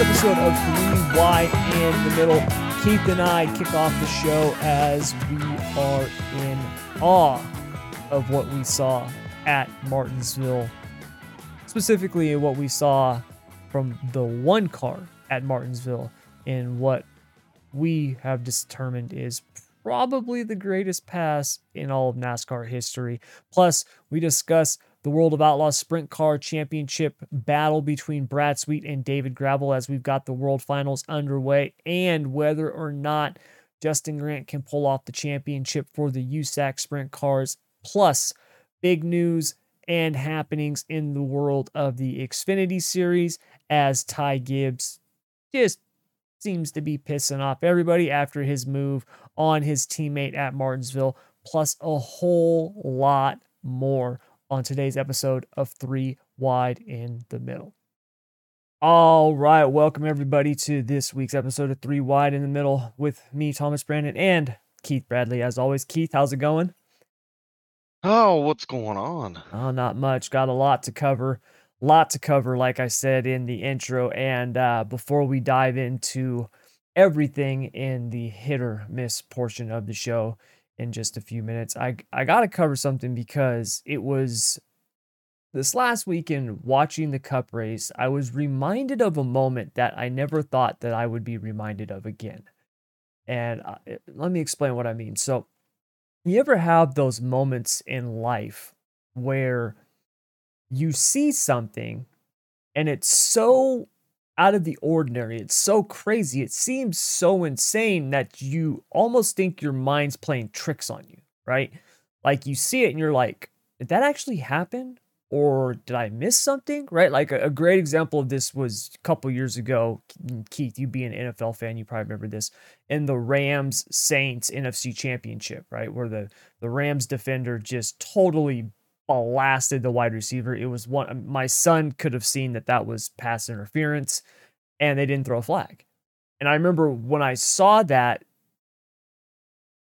episode of Three Wide in the Middle. Keith and I kick off the show as we are in awe of what we saw at Martinsville, specifically what we saw from the one car at Martinsville in what we have determined is probably the greatest pass in all of NASCAR history. Plus, we discuss the World of Outlaws Sprint Car Championship battle between Brad Sweet and David Gravel as we've got the World Finals underway, and whether or not Justin Grant can pull off the championship for the USAC Sprint Cars. Plus, big news and happenings in the world of the Xfinity Series as Ty Gibbs just seems to be pissing off everybody after his move on his teammate at Martinsville, plus a whole lot more on today's episode of Three Wide in the Middle. All right, welcome everybody to this week's episode of Three Wide in the Middle with me, Thomas Brandon, and Keith Bradley. As always, Keith, how's it going? Oh, what's going on? Oh, not much. Got a lot to cover. Lot to cover, like I said in the intro. And uh, before we dive into everything in the hit or miss portion of the show, in just a few minutes. I I got to cover something because it was this last weekend watching the cup race, I was reminded of a moment that I never thought that I would be reminded of again. And uh, let me explain what I mean. So, you ever have those moments in life where you see something and it's so out of the ordinary. It's so crazy. It seems so insane that you almost think your mind's playing tricks on you, right? Like you see it and you're like, did that actually happen? Or did I miss something? Right? Like a, great example of this was a couple years ago. Keith, you being an NFL fan, you probably remember this in the Rams Saints NFC Championship, right? Where the, the Rams defender just totally blasted the wide receiver. It was one my son could have seen that that was pass interference and they didn't throw a flag. And I remember when I saw that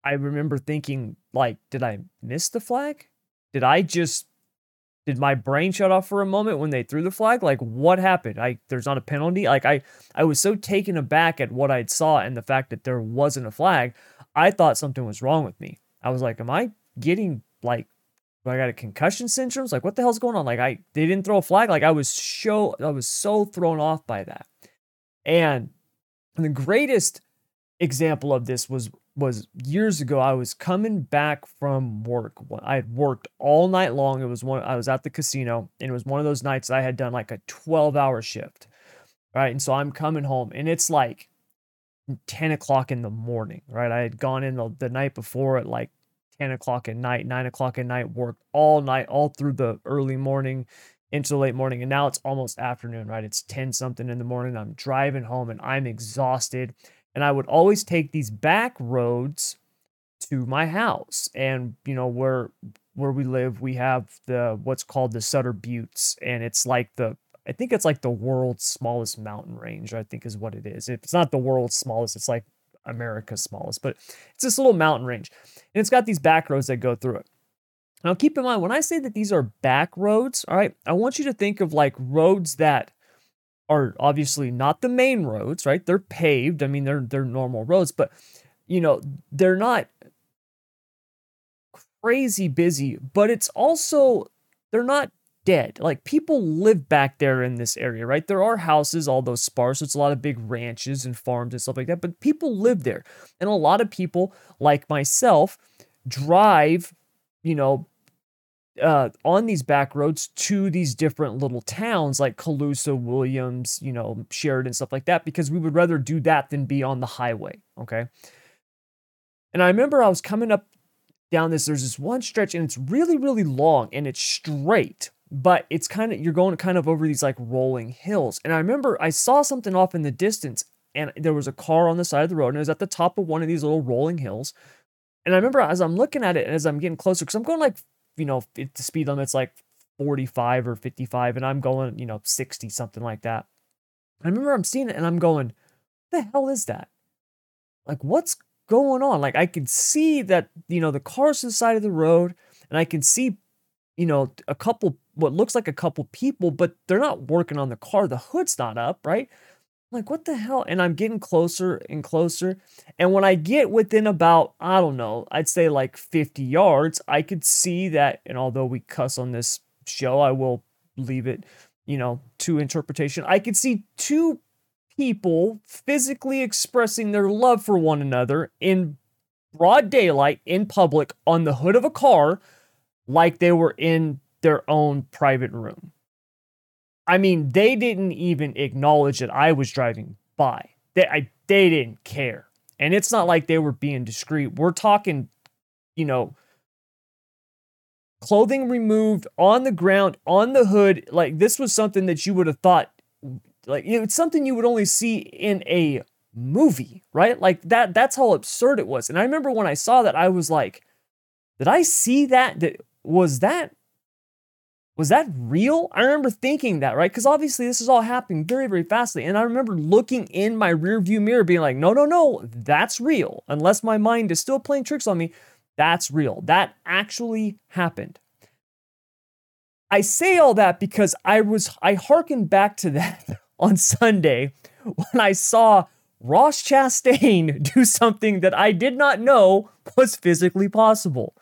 I remember thinking like did I miss the flag? Did I just did my brain shut off for a moment when they threw the flag? Like what happened? I there's not a penalty. Like I I was so taken aback at what I'd saw and the fact that there wasn't a flag. I thought something was wrong with me. I was like, am I getting like I got a concussion syndrome? Like, what the hell's going on? Like, I they didn't throw a flag. Like, I was so I was so thrown off by that. And the greatest example of this was was years ago. I was coming back from work. I had worked all night long. It was one. I was at the casino, and it was one of those nights I had done like a twelve hour shift. Right, and so I'm coming home, and it's like 10 o'clock in the morning, right? I had gone in the, the night before at like 10 o'clock at night, 9 o'clock at night, worked all night, all through the early morning into the late morning. And now it's almost afternoon, right? It's 10 something in the morning. I'm driving home and I'm exhausted. And I would always take these back roads to my house. And, you know, where where we live, we have the what's called the Sutter Buttes. And it's like the I think it's like the world's smallest mountain range, I think is what it is. If it's not the world's smallest, it's like America's smallest, but it's this little mountain range. And it's got these back roads that go through it. Now, keep in mind, when I say that these are back roads, all right, I want you to think of like roads that are obviously not the main roads, right? They're paved. I mean, they're they're normal roads, but you know, they're not crazy busy, but it's also they're not dead. Like people live back there in this area, right? There are houses, although sparse. It's a lot of big ranches and farms and stuff like that, but people live there. And a lot of people, like myself, drive, you know, uh, on these back roads to these different little towns like Colusa, Williams, you know, Sheridan, stuff like that, because we would rather do that than be on the highway. Okay. And I remember I was coming up down this, there's this one stretch and it's really, really long and it's straight but it's kind of you're going kind of over these like rolling hills. And I remember I saw something off in the distance, and there was a car on the side of the road, and it was at the top of one of these little rolling hills. And I remember as I'm looking at it, and as I'm getting closer, because I'm going like you know the speed limit's like 45 or 55, and I'm going you know 60 something like that. I remember I'm seeing it, and I'm going, the hell is that? Like what's going on?" Like I can see that you know the car's to the side of the road, and I can see you know a couple what looks like a couple people, but they're not working on the car. The hood's not up, right? like, what the hell? And I'm getting closer and closer. And when I get within about, I don't know, I'd say like 50 yards, I could see that. And although we cuss on this show, I will leave it, you know, to interpretation. I could see two people physically expressing their love for one another in broad daylight in public on the hood of a car like they were in their own private room. I mean, they didn't even acknowledge that I was driving by. They I, they didn't care. And it's not like they were being discreet. We're talking, you know, clothing removed on the ground, on the hood. Like this was something that you would have thought like it's something you would only see in a movie, right? Like that that's how absurd it was. And I remember when I saw that I was like, did I see that? Did, was that was that real? I remember thinking that, right? Because obviously this is all happening very, very fastly. And I remember looking in my rear view mirror being like, no, no, no, that's real. Unless my mind is still playing tricks on me, that's real. That actually happened. I say all that because I was I hearkened back to that on Sunday when I saw Ross Chastain do something that I did not know was physically possible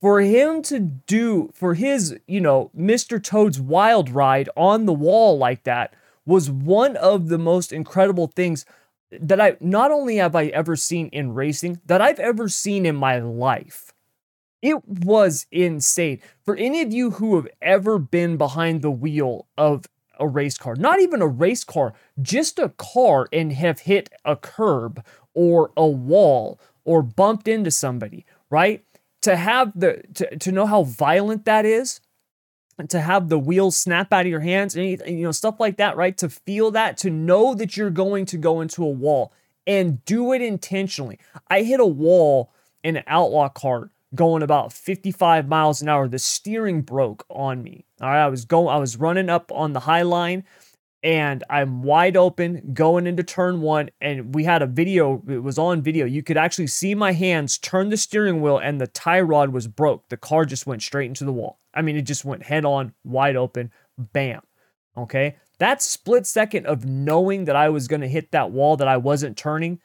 for him to do for his you know mr toad's wild ride on the wall like that was one of the most incredible things that i not only have i ever seen in racing that i've ever seen in my life. It was insane. For any of you who have ever been behind the wheel of a race car not even a race car just a car and have hit a curb or a wall or bumped into somebody right to have the to, to know how violent that is to have the wheels snap out of your hands and you know stuff like that right? To feel that to know that you're going to go into a wall and do it intentionally. I hit a wall in an outlaw kart going about 55 miles an hour. The steering broke on me. All right i was going i was running up on the high line and I'm wide open going into turn one. And we had a video, it was on video. You could actually see my hands turn the steering wheel, and the tie rod was broke. The car just went straight into the wall. I mean, it just went head on, wide open, bam. Okay. That split second of knowing that I was going to hit that wall that I wasn't turning,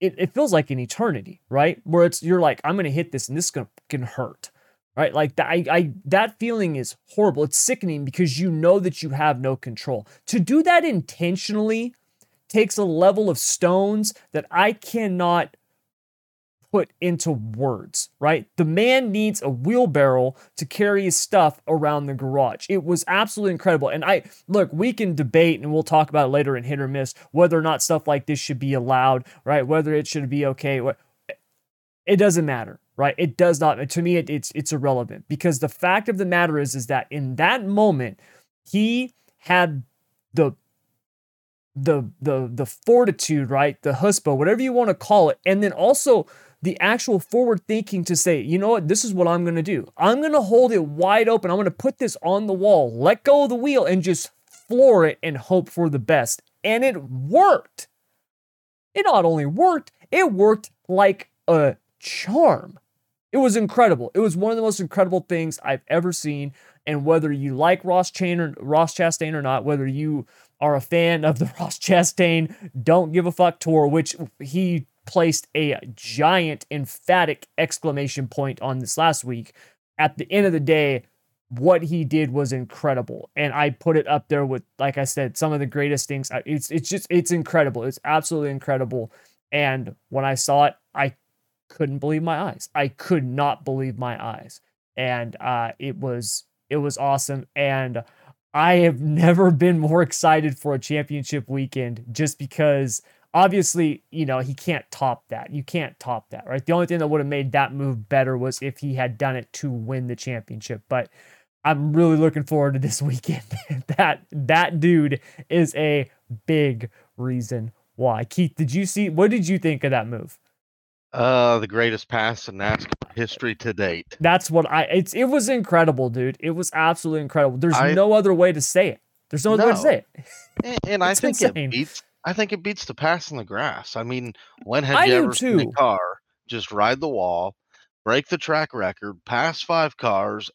it, it feels like an eternity, right? Where it's, you're like, I'm going to hit this and this is going to hurt right? Like that, I, I, that feeling is horrible. It's sickening because you know that you have no control. To do that intentionally takes a level of stones that I cannot put into words, right? The man needs a wheelbarrow to carry his stuff around the garage. It was absolutely incredible. And I look, we can debate and we'll talk about it later in hit or miss whether or not stuff like this should be allowed, right? Whether it should be okay. It doesn't matter right? It does not. To me, it, it's it's irrelevant because the fact of the matter is, is that in that moment, he had the the the the fortitude, right? The chutzpah, whatever you want to call it, and then also the actual forward thinking to say, you know what, this is what I'm going to do. I'm going to hold it wide open. I'm going to put this on the wall, let go of the wheel, and just floor it and hope for the best. And it worked. It not only worked, it worked like a charm. It was incredible. It was one of the most incredible things I've ever seen. And whether you like Ross Chain or Ross Chastain or not, whether you are a fan of the Ross Chastain Don't Give a Fuck tour, which he placed a giant emphatic exclamation point on this last week. At the end of the day, what he did was incredible. And I put it up there with, like I said, some of the greatest things. It's it's just it's incredible. It's absolutely incredible. And when I saw it, I couldn't believe my eyes. I could not believe my eyes. And uh, it was it was awesome. And I have never been more excited for a championship weekend just because obviously, you know, he can't top that. You can't top that, right? The only thing that would have made that move better was if he had done it to win the championship. But I'm really looking forward to this weekend. that that dude is a big reason why. Keith, did you see what did you think of that move? Uh, the greatest pass in NASCAR history to date. That's what I. It's it was incredible, dude. It was absolutely incredible. There's I, no other way to say it. There's no other no. way to say it. And, and I think insane. it beats. I think it beats the pass in the grass. I mean, when have I you ever too. seen a car just ride the wall, break the track record, pass five cars,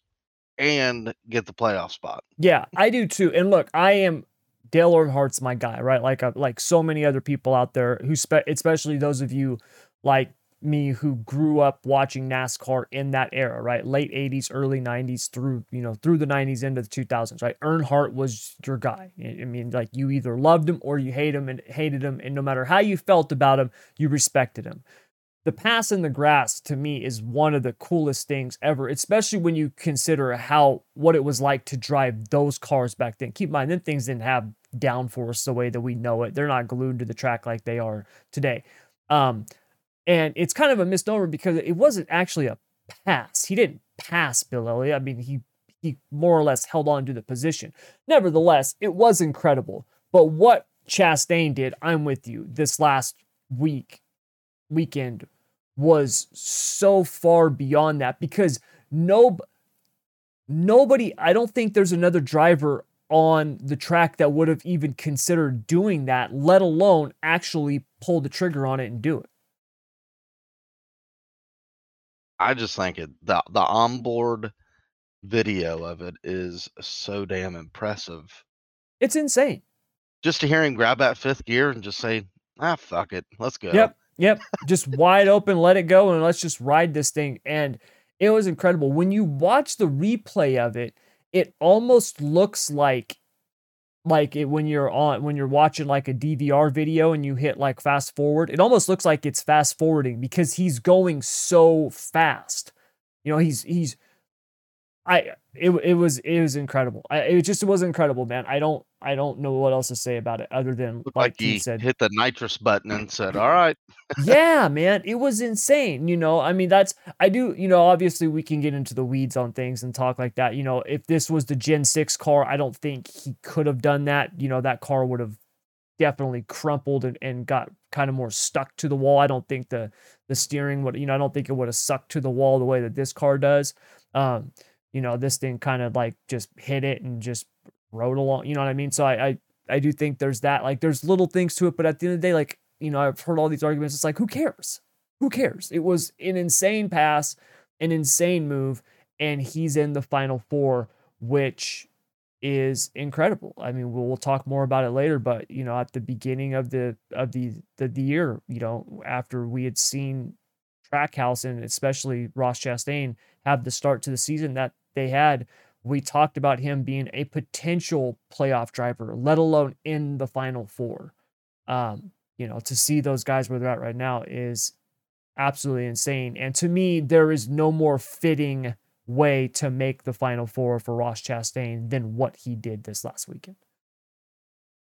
and get the playoff spot? Yeah, I do too. And look, I am Dale Earnhardt's my guy, right? Like uh, like so many other people out there who, spe- especially those of you like me who grew up watching NASCAR in that era, right? Late 80s, early 90s through, you know, through the 90s into the 2000s, right? Earnhardt was your guy. I mean, like you either loved him or you hate him and hated him and no matter how you felt about him, you respected him. The pass in the grass to me is one of the coolest things ever, especially when you consider how what it was like to drive those cars back then. Keep in mind, then things didn't have downforce the way that we know it. They're not glued to the track like they are today. Um, and it's kind of a misnomer because it wasn't actually a pass. He didn't pass Bill Elliott. I mean, he he more or less held on to the position. Nevertheless, it was incredible. But what Chastain did, I'm with you, this last week, weekend was so far beyond that because no nobody, I don't think there's another driver on the track that would have even considered doing that, let alone actually pull the trigger on it and do it. I just think it the the onboard video of it is so damn impressive. It's insane. Just to hear him grab that fifth gear and just say, "Ah, fuck it, let's go." Yep, yep. just wide open, let it go, and let's just ride this thing. And it was incredible when you watch the replay of it. It almost looks like like it, when you're on when you're watching like a DVR video and you hit like fast forward, it almost looks like it's fast forwarding because he's going so fast. You know, he's he's I it it was it was incredible. I, it just was incredible, man. I don't I don't know what else to say about it other than Looked like, like he said, hit the nitrous button and said, "All right." yeah, man, it was insane. You know, I mean, that's I do. You know, obviously we can get into the weeds on things and talk like that. You know, if this was the Gen Six car, I don't think he could have done that. You know, that car would have definitely crumpled and, and got kind of more stuck to the wall. I don't think the the steering would. You know, I don't think it would have sucked to the wall the way that this car does. Um, you know, this thing kind of like just hit it and just rode along. You know what I mean? So I, I I do think there's that. Like there's little things to it, but at the end of the day, like you know, I've heard all these arguments. It's like who cares? Who cares? It was an insane pass, an insane move, and he's in the final four, which is incredible. I mean, we'll, we'll talk more about it later, but you know, at the beginning of the of the the, the year, you know, after we had seen Trackhouse and especially Ross Chastain have the start to the season that they had, we talked about him being a potential playoff driver, let alone in the final four. Um, you know, to see those guys where they're at right now is absolutely insane. And to me, there is no more fitting way to make the final four for Ross Chastain than what he did this last weekend.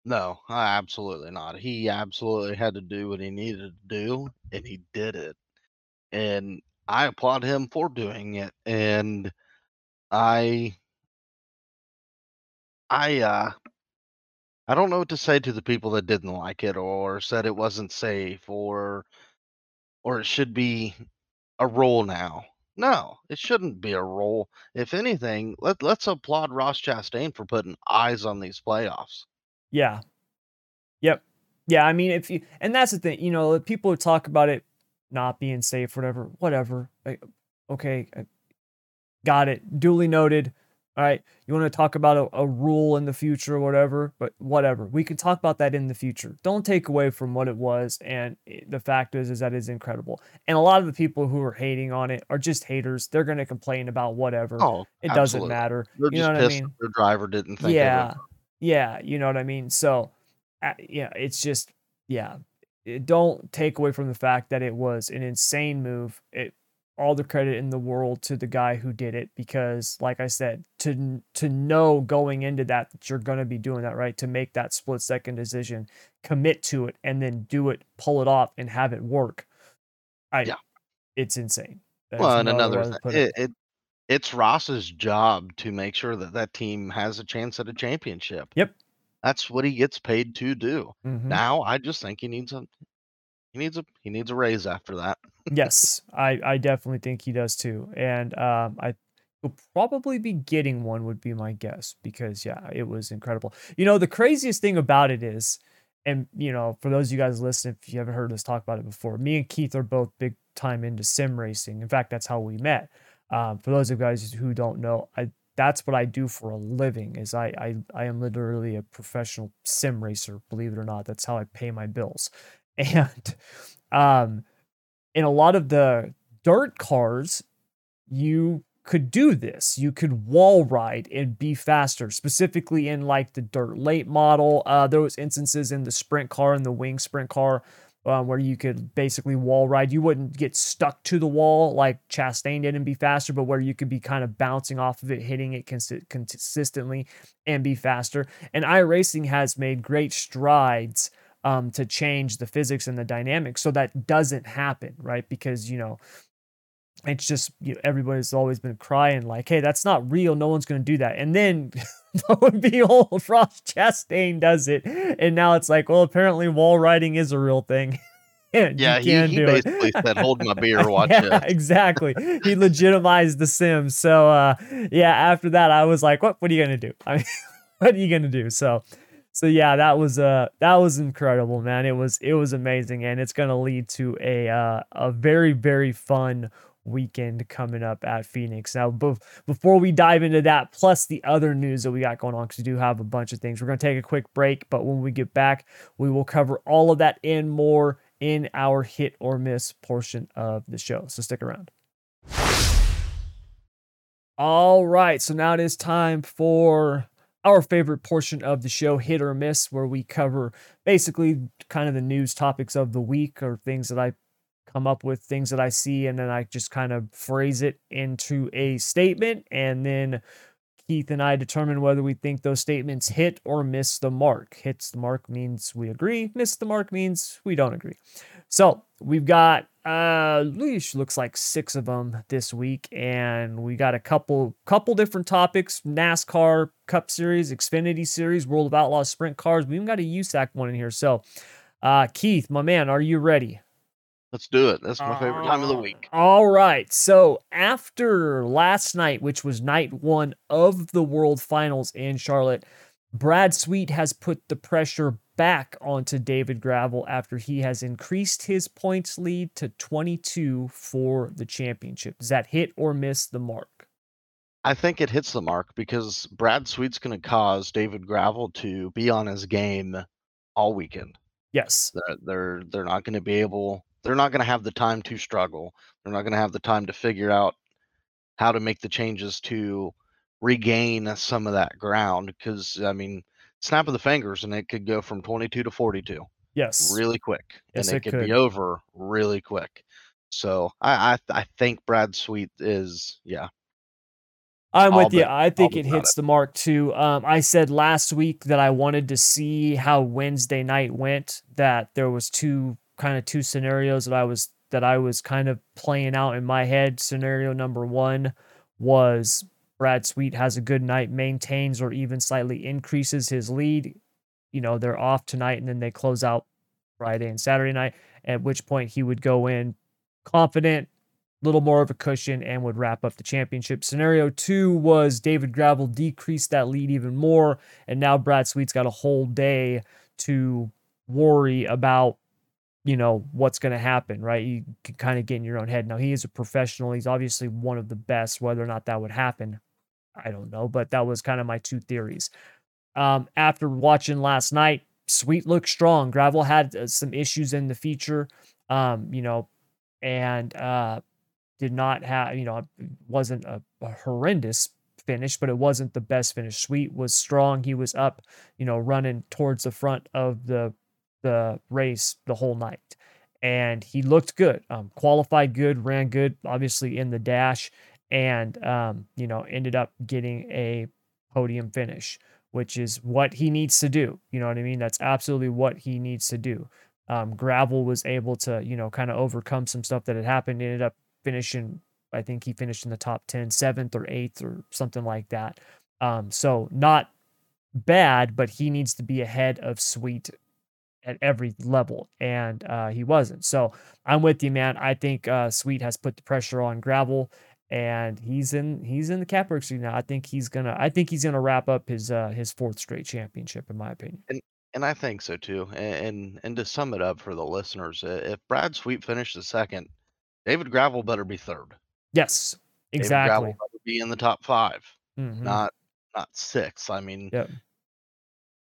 No, absolutely not. He absolutely had to do what he needed to do, and he did it. And I applaud him for doing it. And I I uh I don't know what to say to the people that didn't like it or said it wasn't safe or or it should be a rule now. No, it shouldn't be a rule. If anything, let let's applaud Ross Chastain for putting eyes on these playoffs. Yeah. Yep. Yeah, I mean if you and that's the thing, you know, people talk about it not being safe whatever, whatever. Okay, Got it. Duly noted. All right. You want to talk about a, a, rule in the future or whatever, but whatever. We can talk about that in the future. Don't take away from what it was. And the fact is, is that is incredible. And a lot of the people who are hating on it are just haters. They're going to complain about whatever. Oh, it absolutely. doesn't matter. They're you know what I mean? The driver didn't think. Yeah. Yeah. You know what I mean? So, uh, yeah, it's just, yeah. It, don't take away from the fact that it was an insane move. It all the credit in the world to the guy who did it because like i said to to know going into that that you're going to be doing that right? To make that split second decision commit to it and then do it pull it off and have it work. I yeah. it's insane. There's well and another thing it, it, it's ross's job to make sure that that team has a chance at a championship. Yep. That's what he gets paid to do. Mm-hmm. now i just think he needs a he needs a he needs a raise after that. yes, I I definitely think he does too, and um, I will probably be getting one would be my guess because yeah, it was incredible. You know, the craziest thing about it is, and you know, for those of you guys listening, if you haven't heard us talk about it before, me and Keith are both big time into sim racing. In fact, that's how we met. Um, for those of you guys who don't know, I that's what I do for a living. Is I I I am literally a professional sim racer. Believe it or not, that's how I pay my bills. And um, in a lot of the dirt cars, you could do this. You could wall ride and be faster, specifically in like the dirt late model. Uh, instances in the sprint car and the wing sprint car um, where you could basically wall ride. You wouldn't get stuck to the wall like Chastain did and be faster, but where you could be kind of bouncing off of it, hitting it cons- consistently and be faster. And iRacing has made great strides um, to change the physics and the dynamics so that doesn't happen, right? Because, you know, it's just you know, everybody's always been crying like, "Hey, that's not real. No one's going to do that." And then lo and behold, Ross Chastain does it, and now it's like, well, apparently wall riding is a real thing. yeah, he, he basically it. said, "Hold my beer, watch yeah, it." exactly. He legitimized the Sims. So, uh, yeah, after that, I was like, "What? What are you gonna do? I mean, what are you gonna do?" So, so yeah, that was uh that was incredible, man. It was it was amazing, and it's gonna lead to a uh, a very very fun weekend coming up at Phoenix. Now, before we dive into that, plus the other news that we got going on, because we do have a bunch of things, we're going to take a quick break. But when we get back, we will cover all of that and more in our hit or miss portion of the show. So stick around. All right, so now it is time for our favorite portion of the show, hit or miss, where we cover basically kind of the news topics of the week or things that I come up with things that I see and then I just kind of phrase it into a statement and then Keith and I determine whether we think those statements hit or miss the mark. Hits the mark means we agree, miss the mark means we don't agree. So we've got uh looks like six of them this week and we got a couple couple different topics nascar cup series xfinity series world of outlaws sprint cars we even got a usac one in here so uh keith my man are you ready Let's do it. That's my favorite time of the week. All right. So after last night, which was night one of the World Finals in Charlotte, Brad Sweet has put the pressure back onto David Gravel after he has increased his points lead to 22 for the championship. Does that hit or miss the mark? I think it hits the mark because Brad Sweet's going to cause David Gravel to be on his game all weekend. Yes. They're they're, not going to be able they're not going to have the time to struggle. They're not going to have the time to figure out how to make the changes to regain some of that ground because I mean, snap of the fingers and it could go from 22 to 42. Yes. Really quick. Yes, and it, it could, could be over really quick. So I I, I think Brad Sweet is yeah. I'm with you. I think it hits it. the mark too. Um, I said last week that I wanted to see how Wednesday night went. That there was two kind of two scenarios that I was that I was kind of playing out in my head. Scenario number one was Brad Sweet has a good night, maintains or even slightly increases his lead. You know, they're off tonight and then they close out Friday and Saturday night, at which point he would go in confident, a little more of a cushion, and would wrap up the championship. Scenario two was David Gravel decreased that lead even more, and now Brad Sweet's got a whole day to worry about you know what's going to happen right you can kind of get in your own head now he is a professional he's obviously one of the best whether or not that would happen i don't know but that was kind of my two theories. Um, after watching last night sweet looked strong. Gravel had uh, some issues in the feature um, you know and uh, did not have you know wasn't a, a horrendous finish but it wasn't the best finish. Sweet was strong. He was up you know running towards the front of the the race the whole night. And he looked good, um, qualified good, ran good, obviously in the dash, and, um, you know, ended up getting a podium finish, which is what he needs to do. You know what I mean? That's absolutely what he needs to do. Um, Gravel was able to, you know, kind of overcome some stuff that had happened, ended up finishing, I think he finished in the top 10, seventh or eighth or something like that. Um, so not bad, but he needs to be ahead of Sweet at every level, and uh, he wasn't. So I'm with you, man. I think uh, Sweet has put the pressure on Gravel, and he's in he's in the cap Catbird now. I think he's gonna I think he's gonna wrap up his uh, his fourth straight championship, in my opinion. And and I think so too. And and, and to sum it up for the listeners, if Brad Sweet finishes second, David Gravel better be third. Yes, exactly. David Gravel better be in the top five. Mhm. not not six. I mean, Yep.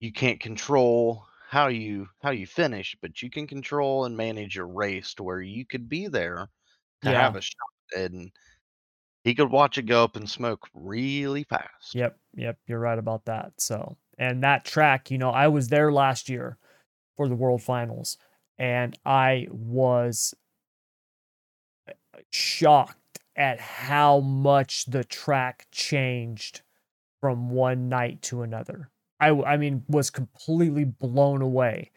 you can't control how you how you finish, but you can control and manage your race to where you could be there to have a shot, and he could watch it go up in smoke really fast. Yep. Yep. You're right about that. So, and that track, you know, I was there last year for the World Finals, and I was shocked at how much the track changed from one night to another. I, I mean was completely blown away.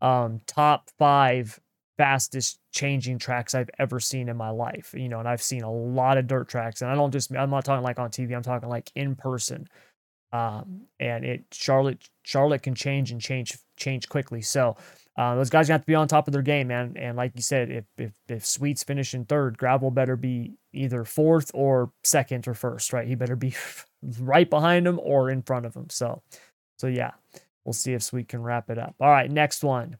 Um top 5 fastest changing tracks I've ever seen in my life. You know, and I've seen a lot of dirt tracks and I don't just I'm not talking like on TV, I'm talking like in person. Um and it Charlotte Charlotte can change and change change quickly. So, uh, those guys have to be on top of their game, man. And like you said, if if if Sweet's finishing third, Gravel better be either fourth or second or first, right? He better be right behind him or in front of him. So, so yeah, we'll see if Sweet can wrap it up. All right, next one.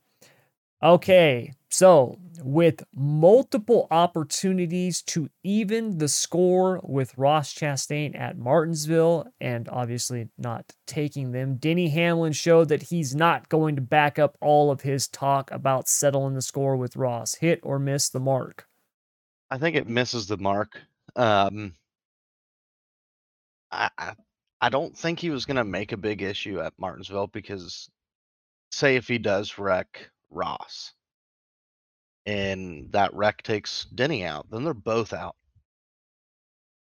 Okay, so with multiple opportunities to even the score with Ross Chastain at Martinsville and obviously not taking them, Denny Hamlin showed that he's not going to back up all of his talk about settling the score with Ross. Hit or miss the mark? I think it misses the mark. Um, I, I I don't think he was going to make a big issue at Martinsville because, say, if he does wreck Ross, and that wreck takes Denny out, then they're both out.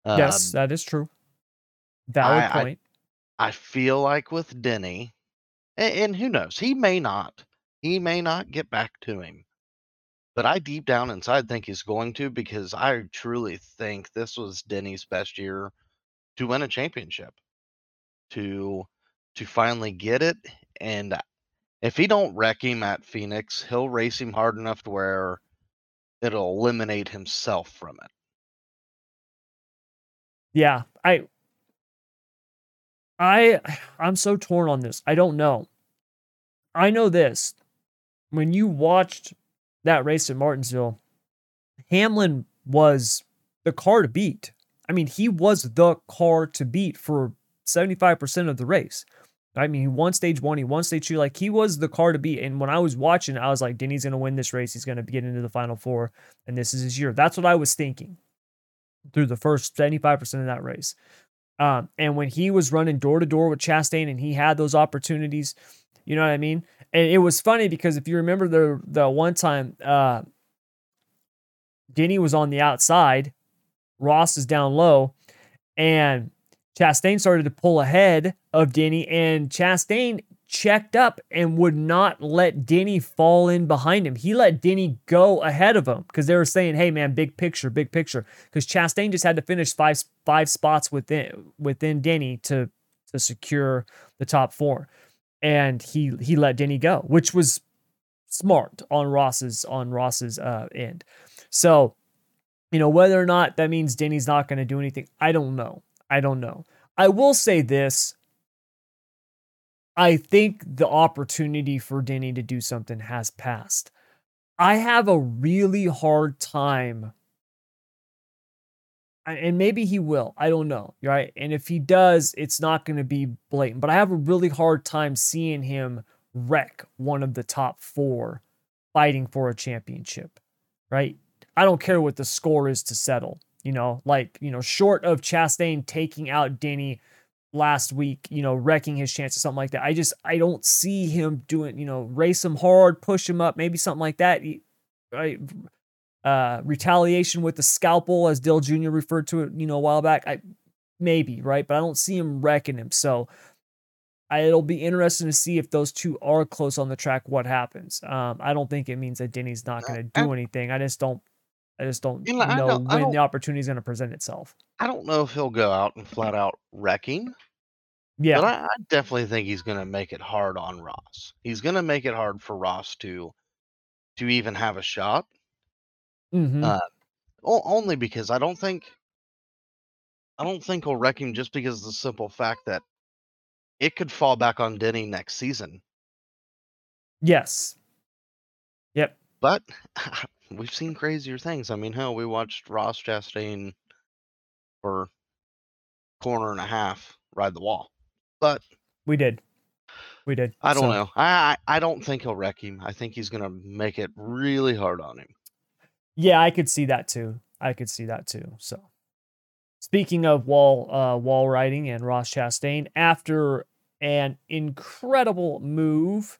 yes, Um, that is true. Valid I, I point. I feel like with Denny, and, and who knows, he may not, he may not get back to him, but I deep down inside think he's going to because I truly think this was Denny's best year to win a championship, to to finally get it, and if he don't wreck him at Phoenix, he'll race him hard enough to where it'll eliminate himself from it. Yeah, I I I'm so torn on this. I don't know. I know this. When you watched that race at Martinsville, Hamlin was the car to beat. I mean, he was the car to beat for 75% of the race. I mean, he won stage one, he won stage two. Like, he was the car to beat. And when I was watching, I was like, Denny's to win this race. He's to get into the final four. And this is his year. That's what I was thinking through the first 75% of that race. Um, and when he was running door to door with Chastain and he had those opportunities, you know what I mean? And it was funny because if you remember the the one time uh Denny was on the outside, Ross is down low, and Chastain started to pull ahead of Denny, and Chastain checked up and would not let Denny fall in behind him. He let Denny go ahead of him because they were saying, "Hey, man, big picture, big picture." Because Chastain just had to finish five five spots within within Denny to to secure the top four, and he he let Denny go, which was smart on Ross's on Ross's uh, end. So, you know, whether or not that means Denny's not going to do anything, I don't know. I don't know. I will say this. I think the opportunity for Denny to do something has passed. I have a really hard time and maybe he will. I don't know. Right. And if he does, it's not going to be blatant. But I have a really hard time seeing him wreck one of the top four fighting for a championship. Right. I don't care what the score is to settle. You know, like, you know, short of Chastain taking out Denny last week, you know, wrecking his chance or something like that. I just, I don't see him doing, you know, race him hard, push him up, maybe something like that. Right uh, retaliation with the scalpel, as Dale Jr. referred to it, you know, a while back. I maybe right, but I don't see him wrecking him. So I, it'll be interesting to see if those two are close on the track. What happens? Um, I don't think it means that Denny's not going to do anything. I just don't. I just don't You know, know don't- when the opportunity is going to present itself. I don't know if he'll go out and flat out wrecking, Yeah, but I, I definitely think he's going to make it hard on Ross. He's going to make it hard for Ross to to even have a shot. hmm Uh, only because I don't think I don't think he'll wreck him just because of the simple fact that it could fall back on Denny next season. yes, yep, But we've seen crazier things. I mean, hell, we watched Ross Chastain for corner and a half ride the wall. But we did. We did. I don't so. know. I I don't think he'll wreck him. I think he's gonna make it really hard on him. Yeah, I could see that too. I could see that too. So speaking of wall uh, wall riding and Ross Chastain, after an incredible move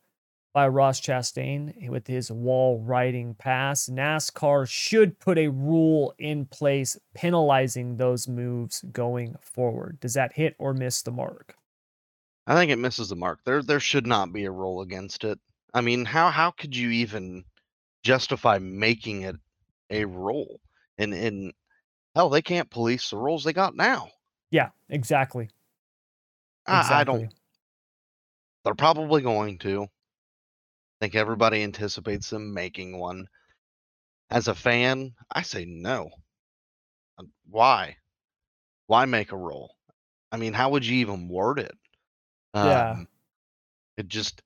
by Ross Chastain with his wall riding pass. NASCAR should put a rule in place penalizing those moves going forward. Does that hit or miss the mark? I think it misses the mark. There there should not be a rule against it. I mean, how how could you even justify making it a rule? And and hell, they can't police the rules they got now. Yeah, exactly. I, exactly. I don't. They're probably going to think everybody anticipates them making one. As a fan, I say no. Why? Why make a rule? I mean, how would you even word it? Yeah. Um, it just,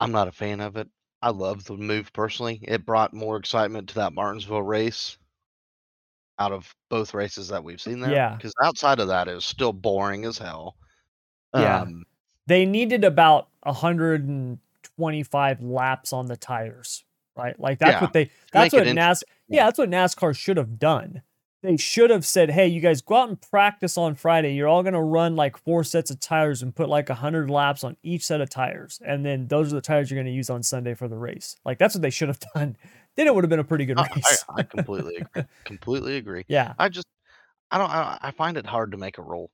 I'm not a fan of it. I love the move personally. It brought more excitement to that Martinsville race out of both races that we've seen there. Yeah. Because outside of that, it was still boring as hell. Yeah. Um, they needed about a hundred and 25 laps on the tires, right? Like that's yeah. what they that's what NAS yeah, that's what NASCAR should have done. They should have said, "Hey, you guys go out and practice on Friday. You're all going to run like four sets of tires and put like 100 laps on each set of tires. And then those are the tires you're going to use on Sunday for the race." Like that's what they should have done. Then it would have been a pretty good race. I, I completely agree. completely agree. Yeah. I just I don't I, I find it hard to make a rule.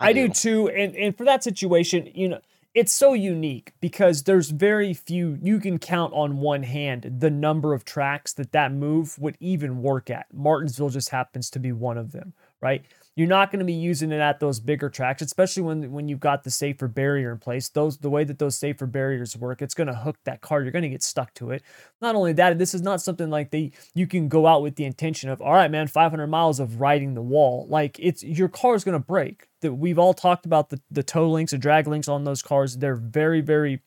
I, I do. do too. And and for that situation, you know, it's so unique because there's very few you can count on one hand the number of tracks that that move would even work at. Martinsville just happens to be one of them right you're not going to be using it at those bigger tracks especially when when you've got the safer barrier in place those the way that those safer barriers work it's going to hook that car you're going to get stuck to it not only that this is not something like they you can go out with the intention of all right man 500 miles of riding the wall like it's your car is going to break that we've all talked about the, the toe links and drag links on those cars. They're very, very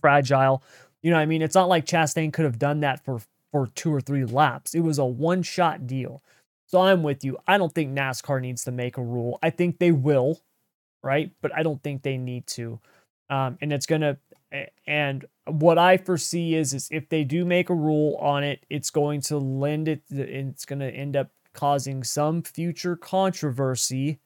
fragile. You know what I mean? It's not like Chastain could have done that for, for two or three laps. It was a one shot deal. So I'm with you. I don't think NASCAR needs to make a rule. I think they will, right? But I don't think they need to. Um, and it's to, and what I foresee is, is if they do make a rule on it, it's going to lend it, it's to end up causing some future controversy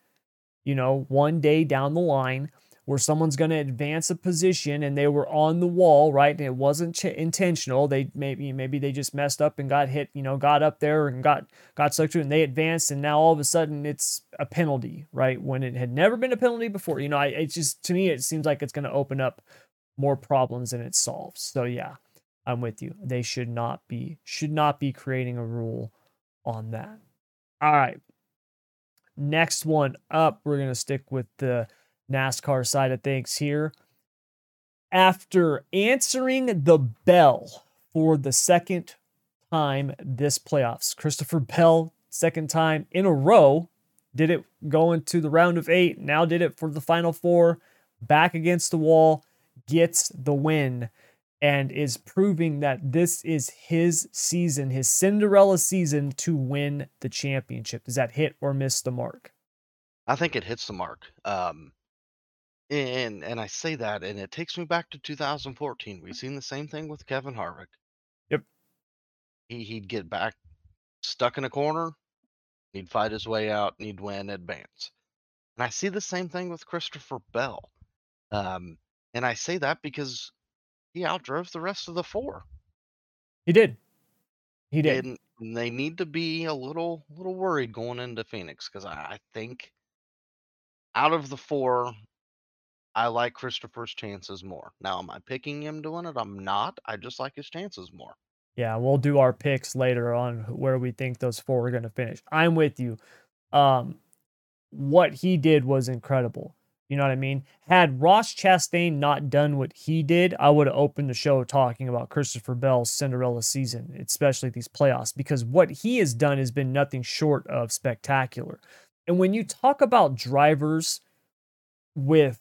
you know, one day down the line where someone's going to advance a position and they were on the wall, right? And it wasn't ch- intentional. They maybe maybe they just messed up and got hit, you know, got up there and got got stuck to and they advanced and now all of a sudden it's a penalty, right? When it had never been a penalty before. You know, I it just to me it seems like it's going to open up more problems than it solves. So yeah, I'm with you. They should not be should not be creating a rule on that. All right. Next one up, we're going to stick with the NASCAR side of things here. After answering the bell for the second time this playoffs, Christopher Bell, second time in a row, did it going to the round of eight, now did it for the final four, back against the wall, gets the win and is proving that this is his season, his Cinderella season to win the championship. Does that hit or miss the mark? I think it hits the mark. Um, and and I say that, and it takes me back to 2014. We've seen the same thing with Kevin Harvick. Yep. He he'd get back stuck in a corner, he'd fight his way out, and he'd win advance. And I see the same thing with Christopher Bell. Um, and I say that because he outdrove the rest of the four. He did. He did. And they need to be a little little worried going into Phoenix because I, I think out of the four, I like Christopher's chances more. Now, am I picking him to win it? I'm not. I just like his chances more. Yeah, we'll do our picks later on where we think those four are going to finish. I'm with you. Um, what he did was incredible. You know what I mean? Had Ross Chastain not done what he did, I would have opened the show talking about Christopher Bell's Cinderella season, especially these playoffs, because what he has done has been nothing short of spectacular. And when you talk about drivers with,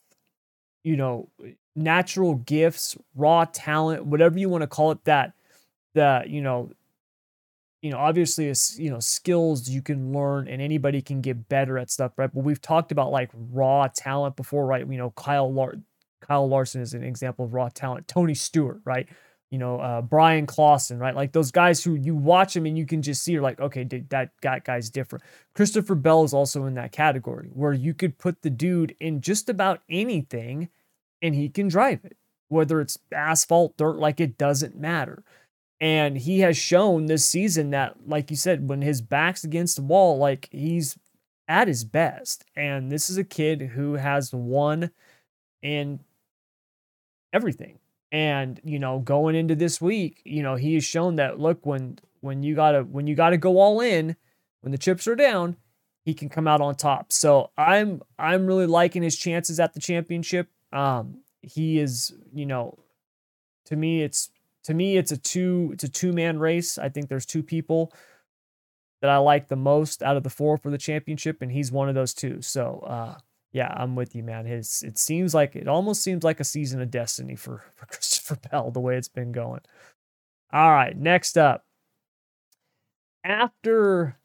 you know, natural gifts, raw talent, whatever you want to call it, that, that, you know, you know, obviously, it's, you know, skills you can learn and anybody can get better at stuff, right? But we've talked about like raw talent before, right? You know, Kyle Lar- Kyle Larson is an example of raw talent. Tony Stewart, right? You know, uh, Bryan Clauson, right? Like those guys who you watch them and you can just see, you're like, okay, dude, that guy, guy's different. Christopher Bell is also in that category where you could put the dude in just about anything and he can drive it, whether it's asphalt, dirt, like it doesn't matter. And he has shown this season that, like you said, when his back's against the wall, like he's at his best. And this is a kid who has won in everything. And, you know, going into this week, you know, he has shown that look, when when you gotta when you gotta go all in, when the chips are down, he can come out on top. So I'm I'm really liking his chances at the championship. Um, he is, you know, to me, it's to me, it's a two it's a two man race. I think there's two people that I like the most out of the four for the championship, and he's one of those two. So uh, yeah, I'm with you, man. His it seems like it almost seems like a season of destiny for for Christopher Bell the way it's been going. All right, next up. After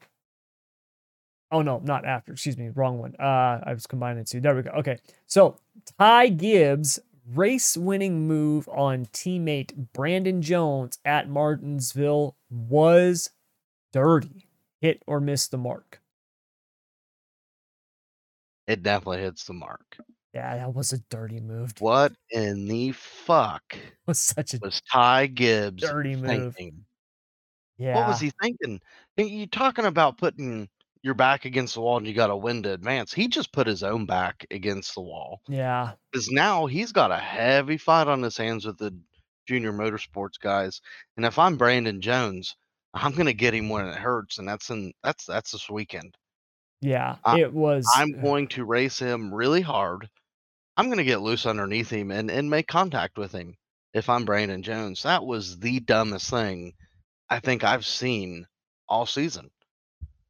Oh no, not after. Excuse me, wrong one. Uh, I was combining two. There we go. Okay, so Ty Gibbs race winning move on teammate Brandon Jones at Martinsville was dirty. Hit or miss the mark? It definitely hits the mark. Yeah, that was a dirty move. What in the fuck It was such a was Ty Gibbs dirty move. thinking? Yeah. What was he thinking? You talking about putting your back against the wall and you got a win to advance. He just put his own back against the wall Yeah. because now he's got a heavy fight on his hands with the junior motorsports guys. And if I'm Brandon Jones, I'm gonna get him when it hurts, and that's in that's that's this weekend. Yeah. I- it was I'm going to race him really hard. I'm gonna get loose underneath him and and make contact with him. If I'm Brandon Jones, that was the dumbest thing I think I've seen all season.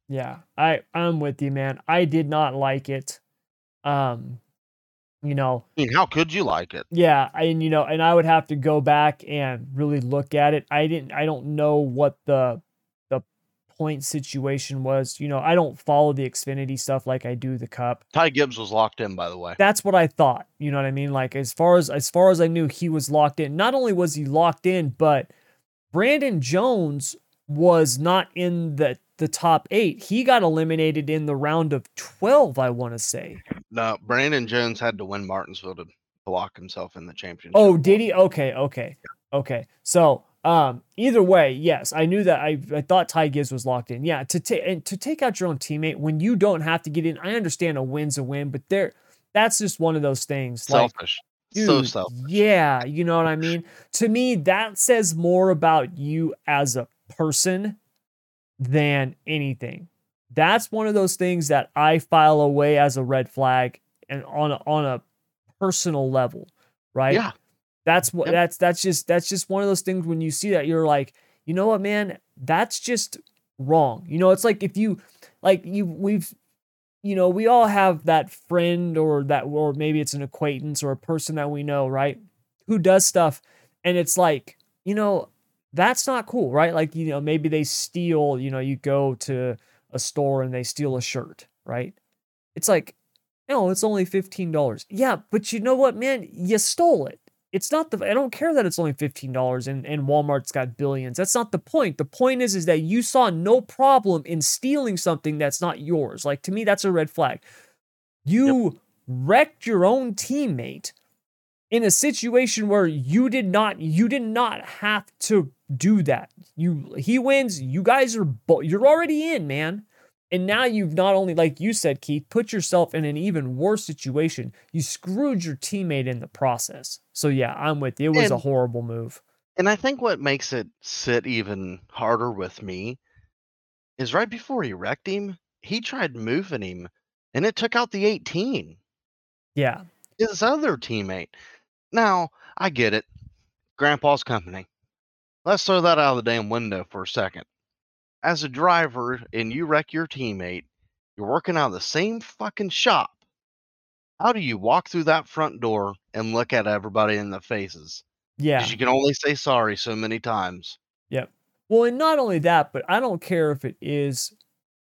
Yeah, I I'm with you, man. I did not like it. Um, you know, I mean, how could you like it? yeah, and you know, and I would have to go back and really look at it. I didn't. I don't know what the point situation was. You know, I don't follow the Xfinity stuff like I do the Cup. Ty Gibbs was locked in, by the way. That's what I thought. You know what I mean? Like as far as as far as I knew, he was locked in. Not only was he locked in, but Brandon Jones was not in the the top eight. He got eliminated in the round of twelve. I want to say. No, Brandon Jones had to win Martinsville to block himself in the championship. Oh, did he? Okay, okay, okay. So, um, either way, yes, I knew that. I, I thought Ty Gibbs was locked in. Yeah, to take and to take out your own teammate when you don't have to get in. I understand a win's a win, but there, that's just one of those things. Like, Selfish. so selfish. yeah, you know what I mean. To me, that says more about you as a person than anything. That's one of those things that I file away as a red flag and on a, on a personal level, right? Yeah. That's what Yep. that's that's just that's just one of those things when you see that you're like, you know what, man, that's just wrong. You know, it's like if you like you we've you know, we all have that friend or that or maybe it's an acquaintance or a person that we know, right? Who does stuff and it's like, you know, that's not cool, right? Like, you know, maybe they steal, you know, you go to a store and they steal a shirt, right? It's like, no, it's only $15. Yeah, but you know what, man? You stole it. It's not the I don't care that it's only $15 and, and Walmart's got billions. That's not the point. The point is is that you saw no problem in stealing something that's not yours. Like to me, that's a red flag. You wrecked your own teammate in a situation where you did not you did not have to do that. You he wins, you guys are bo- you're already in, man. And now you've not only like you said Keith, put yourself in an even worse situation. You screwed your teammate in the process. So yeah, I'm with you. It was a horrible move. And I think what makes it sit even harder with me is right before he wrecked him, he tried moving him and it took out the 18, Yeah. his other teammate. Now, I get it. Grandpa's company. Let's throw that out of the damn window for a second. As a driver and you wreck your teammate, you're working out of the same fucking shop. How do you walk through that front door and look at everybody in the faces? Yeah. Because you can only say sorry so many times. Yep. Well, and not only that, but I don't care if it is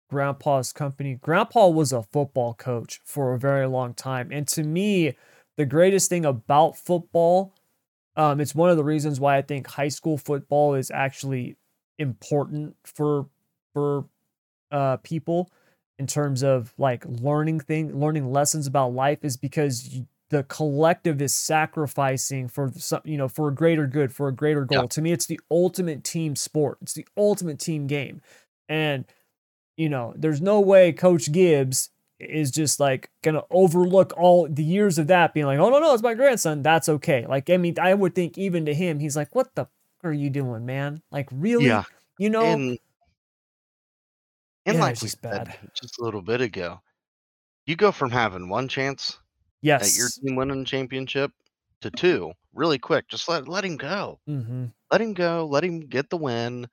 grandpa's company. Grandpa was a football coach for a very long time. And to me, the greatest thing about football, um, it's one of the reasons why I think high school football is actually important for for uh, people in terms of like learning thing, learning lessons about life is because you, the collective is sacrificing for some, you know, for a greater good, for a greater goal. Yeah. To me, it's the ultimate team sport. It's the ultimate team game. And, you know, there's no way Coach Gibbs is just like gonna overlook all the years of that being like, oh no, no, it's my grandson. That's okay. Like, I mean, I would think even to him, he's like, what the are you doing, man? Like, really? Yeah. You know, and, and yeah, like we said bad. just a little bit ago, you go from having one chance Yes. at your team winning the championship to two really quick. Just let let him go. Mm-hmm. Let him go. Let him get the win.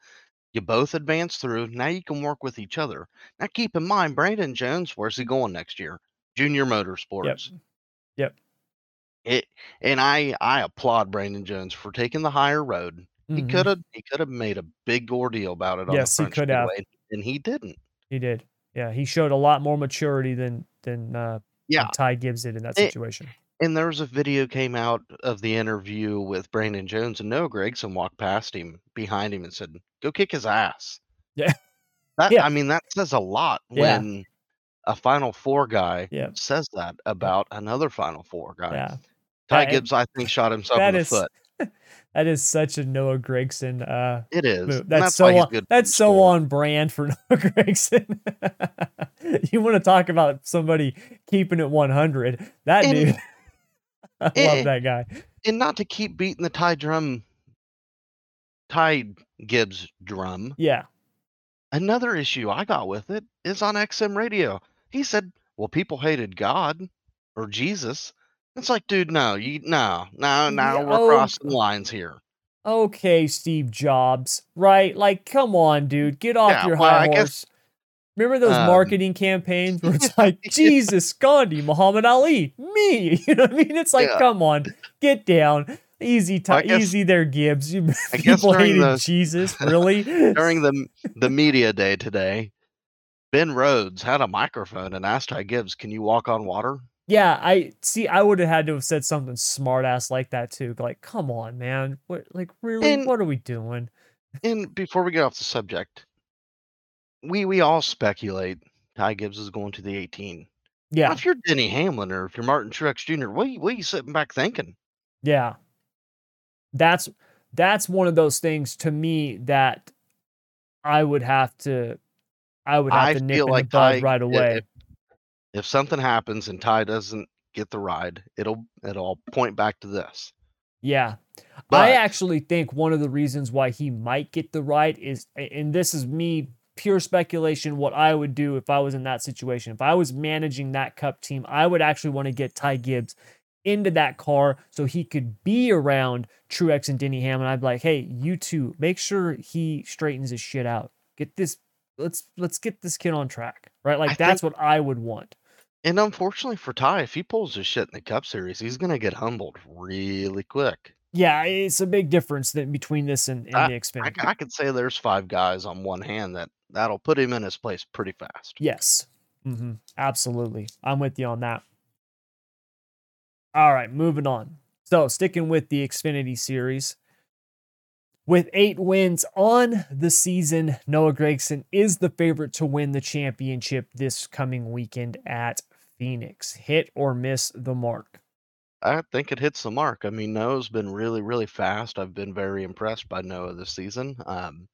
You both advance through. Now you can work with each other. Now keep in mind, Brandon Jones, where's he going next year? Junior Yep. Motorsports. Yep. It and I I applaud Brandon Jones for taking the higher road. He Mm-hmm. could have he could have made a big ordeal about it on the Yes, he could have. and he didn't. He did. Yeah, he showed a lot more maturity than than uh, Yeah. Ty Gibbs did in that It, situation. And there was a video came out of the interview with Brandon Jones, and Noah Gragson walked past him behind him and said, "Go kick his ass." Yeah. That Yeah. I mean, that says a lot Yeah. when a Final Four guy Yeah. says that about another Final Four guy. Yeah. Ty Gibbs, I think, shot himself in the is foot. that is such a Noah Gragson uh It is. move. and That's that's so on, good that's so sport. on brand for Noah Gragson. you want to talk about somebody keeping it 100. That And dude. I love that guy. and not to keep beating the Ty drum, Ty Gibbs drum. Yeah. Another issue I got with it is on XM radio. He said, "Well, people hated God or Jesus." It's like, dude, no, you no, no, now Yeah, we're oh, crossing lines here. okay, Steve Jobs, right? Like, come on, dude, get off Yeah, your well, high I guess horse. Remember those um, marketing campaigns where it's like, Jesus, Gandhi, Muhammad Ali, me. You know what I mean? It's like, yeah. come on, get down. Easy, guess easy there, Gibbs. You I people hated the Jesus, really? during the the media day today, Ben Rhodes had a microphone and asked Ty Gibbs, "Can you walk on water?" Yeah, I see. I would have had to have said something smart ass like that too. Like, come on, man. What, like, really? And What are we doing? and before we get off the subject, we we all speculate Ty Gibbs is going to the 18. Well, Yeah, if you're Denny Hamlin or if you're Martin Truex Jr., what are you, what are you sitting back thinking? yeah. That's that's one of those things to me that I would have to I would have I to nip in the bud right away. if if something happens and Ty doesn't get the ride, it'll it'll point back to this. Yeah. I actually think one of the reasons why he might get the ride is, and this is me pure speculation, what I would do if I was in that situation. If I was managing that cup team, I would actually want to get Ty Gibbs into that car so he could be around Truex and Denny Hamlin. I'd be like, hey, you two, make sure he straightens his shit out. Get this, let's let's get this kid on track. Right? I Like think, that's what I would want. and unfortunately for Ty, if he pulls his shit in the Cup Series, he's gonna get humbled really quick. Yeah, it's a big difference that between this and, and I, the I Xfinity. I could say there's five guys on one hand that that'll put him in his place pretty fast. Yes. hmm Absolutely. I'm with you on that. All right, moving on. So, sticking with the Xfinity series, with eight wins on the season, Noah Gragson is the favorite to win the championship this coming weekend at Phoenix. Hit or miss the mark? I think it hits the mark. I mean, Noah's been really, really fast. I've been very impressed by Noah this season. Um,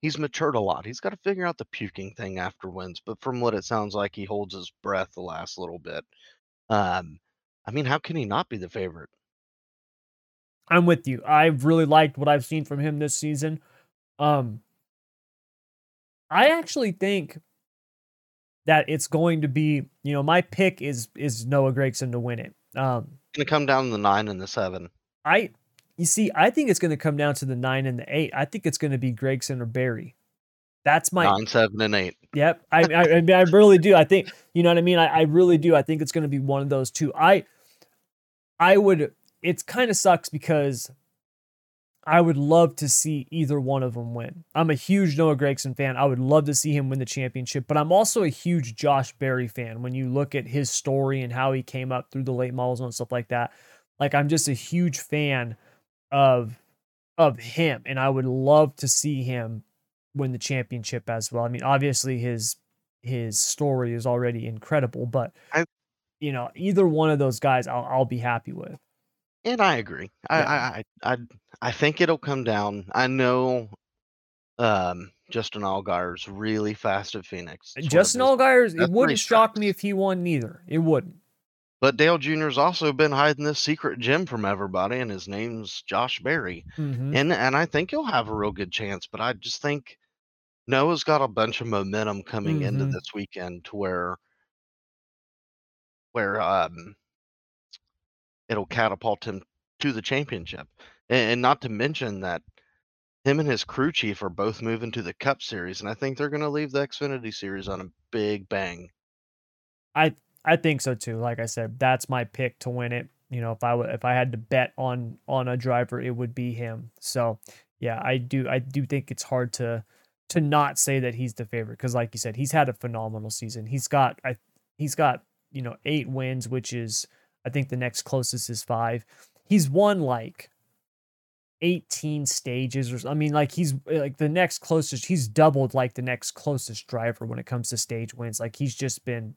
he's matured a lot. He's got to figure out the puking thing after wins, but from what it sounds like, he holds his breath the last little bit. Um, I mean, how can he not be the favorite? I'm with you. I've really liked what I've seen from him this season. Um, I actually think that it's going to be, you know, my pick is is Noah Gragson to win it. Um, It's gonna come down to the nine and the seven. I, you see, I think it's going to come down to the nine and the eight. I think it's going to be Gragson or Barry. That's my Nine, seven, and eight. Yep. I, I, I, I really do. I think, you know what I mean? I, I really do. I think it's going to be one of those two. I, I would, it's kind of sucks because I would love to see either one of them win. I'm a huge Noah Gragson fan. I would love to see him win the championship, but I'm also a huge Josh Berry fan. When you look at his story and how he came up through the late models and stuff like that, like I'm just a huge fan of of him, and I would love to see him win the championship as well. I mean, obviously his his story is already incredible, but I, you know, either one of those guys, I'll I'll be happy with. And I agree. I Yeah. I I I, I think it'll come down. I know um Justin Allgaier's really fast at Phoenix. It's Justin his Allgaier, it wouldn't shock me if he won neither. It wouldn't. But Dale Jr.'s also been hiding this secret gem from everybody, and his name's Josh Berry. hmm And and I think he'll have a real good chance. But I just think Noah's got a bunch of momentum coming into hmm this weekend to where where um it'll catapult him to the championship. And, and not to mention that him and his crew chief are both moving to the Cup Series, and I think they're going to leave the Xfinity Series on a big bang. I I think so too. Like I said, that's my pick to win it. You know, if I would if I had to bet on on a driver, it would be him. So yeah, I do I do think it's hard to to not say that he's the favorite because, like you said, he's had a phenomenal season. He's got I he's got you know eight wins, which is I think the next closest is five. He's won like 18 stages or I mean like he's uh, like the next closest he's doubled like the next closest driver when it comes to stage wins. Like he's just been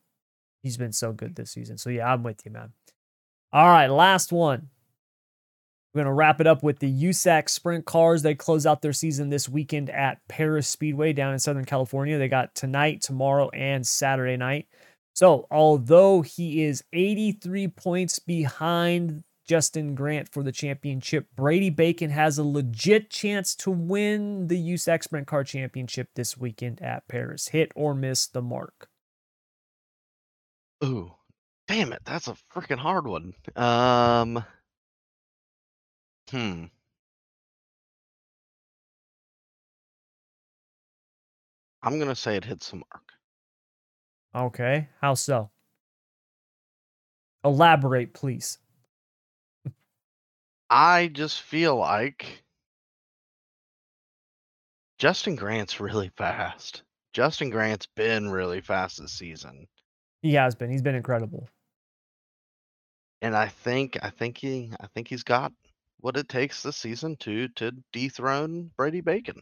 he's been so good this season. So yeah I'm with you man. All right last one. We're going to wrap it up with the USAC sprint cars. They close out their season this weekend at Perris Speedway down in Southern California. They got tonight tomorrow and Saturday night so although he is 83 points behind Justin Grant for the championship. Brady Bacon has a legit chance to win the USAC Sprint Car Championship this weekend at Perris. Hit or miss the mark. Ooh, damn it, that's a freaking hard one. Um, hmm. I'm gonna say it hits the mark. Okay, how so? Elaborate, please. I just feel like Justin Grant's really fast. Justin Grant's been really fast this season. He has been. He's been incredible. And I think I think he I think he's got what it takes this season to to dethrone Brady Bacon.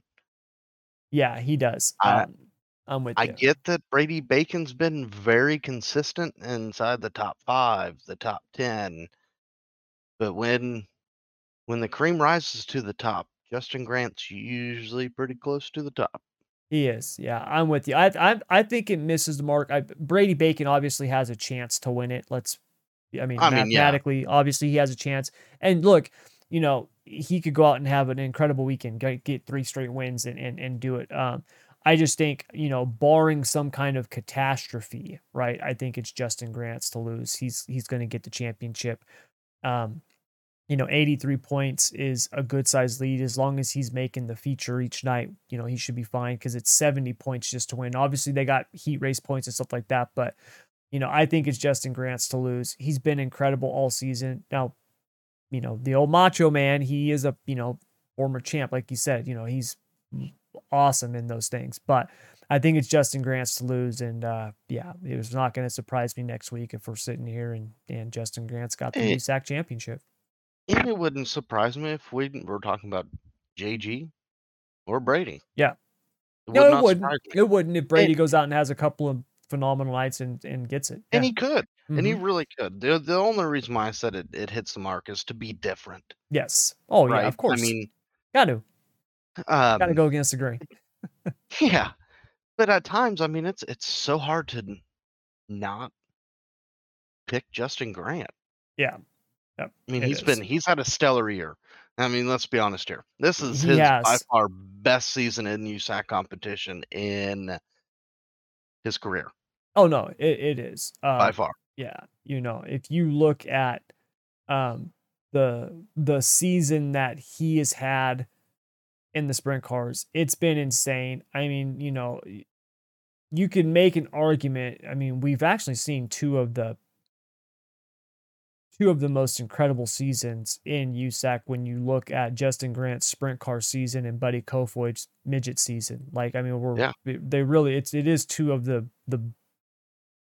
Yeah, he does. I- Um, I'm with I you. get that Brady Bacon's been very consistent inside the top 5, the top 10. But when when the cream rises to the top, Justin Grant's usually pretty close to the top. He is. Yeah, I'm with you. I I I think it misses the mark. I, Brady Bacon obviously has a chance to win it. Let's I mean, I mean, yeah. mathematically, obviously he has a chance. And look, you know, he could go out and have an incredible weekend, get, get three straight wins and, and and do it. Um I just think, you know, barring some kind of catastrophe, right? I think it's Justin Grant's to lose. He's he's going to get the championship. Um you know, 83 points is a good size lead as long as he's making the feature each night. You know, he should be fine because it's 70 points just to win. Obviously, they got heat race points and stuff like that, but you know, I think it's Justin Grant's to lose. He's been incredible all season. Now, you know, the old macho man, he is a, you know, former champ, like you said, you know, he's awesome in those things. But I think it's Justin Grant's to lose. And uh yeah, it was not going to surprise me next week if we're sitting here and and Justin Grant's got the Eh. USAC championship. And it wouldn't surprise me if we were talking about JG or Brady. Yeah. It No, it wouldn't. It wouldn't if Brady goes out and has a couple of phenomenal nights and, and gets it. And he could. And he really could. The the only reason why I said it, it hits the mark is to be different. yes. Oh right. yeah, of course. I mean got to um got to go against the grain. yeah. But at times, I mean it's it's so hard to not pick Justin Grant. Yeah. Yep. I mean, he's is. been he's had a stellar year. I mean, let's be honest here. This is his by far best season in USAC competition in his career. Oh no, it, it is. By Um, far. yeah, you know, if you look at um the the season that he has had in the sprint cars, it's been insane. I mean, you know, you can make an argument. I mean, we've actually seen two of the two of the most incredible seasons in USAC when you look at Justin Grant's sprint car season and Buddy Kofoid's midget season. Like, I mean, we're Yeah. they really it's it is two of the the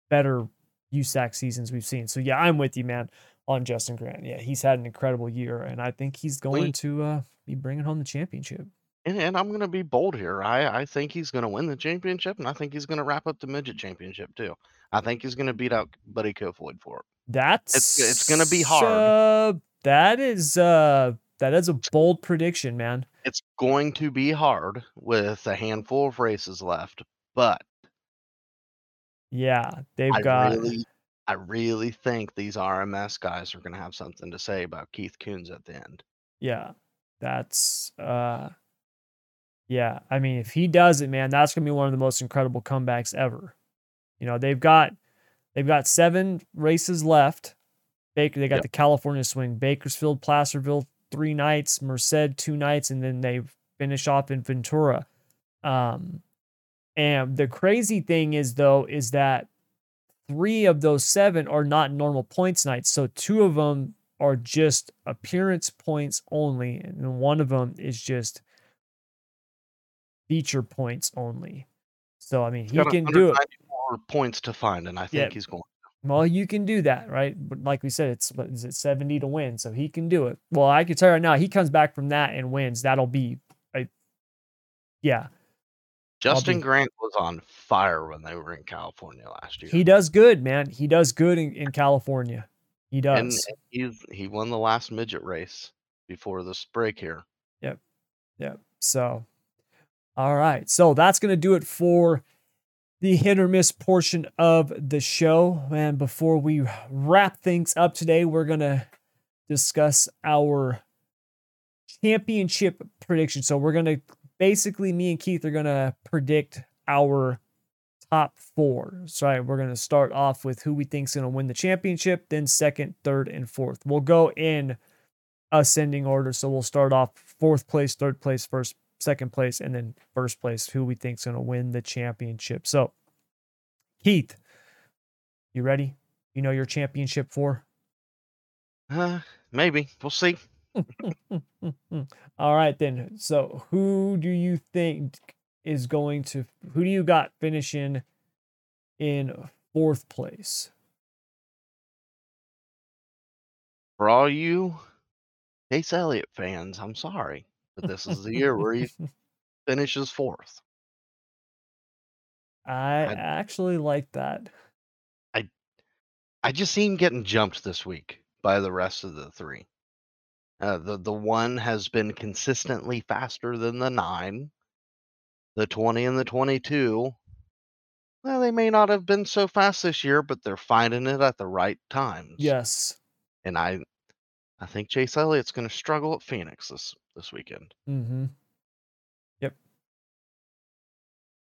better USAC seasons we've seen. So yeah, I'm with you, man, on Justin Grant. Yeah, he's had an incredible year, and I think he's going We- to uh, be bringing home the championship. And, and I'm going to be bold here. I, I think he's going to win the championship, and I think he's going to wrap up the midget championship too. I think he's going to beat out Buddy Kofoid for it. That's it's gonna be hard. Uh, that is uh that is a bold prediction, man. It's going to be hard with a handful of races left, but Yeah, they've I got really, I really think these RMS guys are going to have something to say about Keith Kunz at the end. yeah. That's uh yeah, I mean if he does it, man, that's going to be one of the most incredible comebacks ever. You know, they've got they've got 7 races left. Baker they got Yep. the California swing, Bakersfield, Placerville, 3 nights, Merced 2 nights and then they finish off in Ventura. Um and the crazy thing is though is that three of those seven are not normal points nights. So two of them are just appearance points only, and one of them is just feature points only. So I mean, He's he can do it. 194 points to find, and I think Yeah. he's going. Well, you can do that, right? But like we said, it's what is it seventy to win, so he can do it. Well, I can tell you right now, he comes back from that and wins. That'll be, a, yeah, Justin be- Grant was on fire when they were in California last year. he does good, man. He does good in, in California. He does. and and he's he won the last midget race before this break here. Yep. Yep. So, all right. So that's going to do it for the hit or miss portion of the show. And before we wrap things up today, we're going to discuss our championship prediction. So, we're going to basically, me and Keith are going to predict our top four. So, right, we're going to start off with who we think is going to win the championship, then second, third, and fourth. We'll go in ascending order. So we'll start off fourth place, third place, first, second place, and then first place, who we think is going to win the championship. So, Keith, you ready? You know your championship for? Uh, maybe we'll see. All right, then. So, who do you think is going to, who do you got finishing in fourth place? For all you Chase Elliott fans, I'm sorry, but this is the year where he finishes fourth. I I- actually like that. I I just see him getting jumped this week by the rest of the three. Uh, the the one has been consistently faster than the nine. The twenty and the twenty-two. Well, they may not have been so fast this year, but they're finding it at the right times. Yes. and I, I think Chase Elliott's going to struggle at Phoenix this this weekend. Mm-hmm. Yep.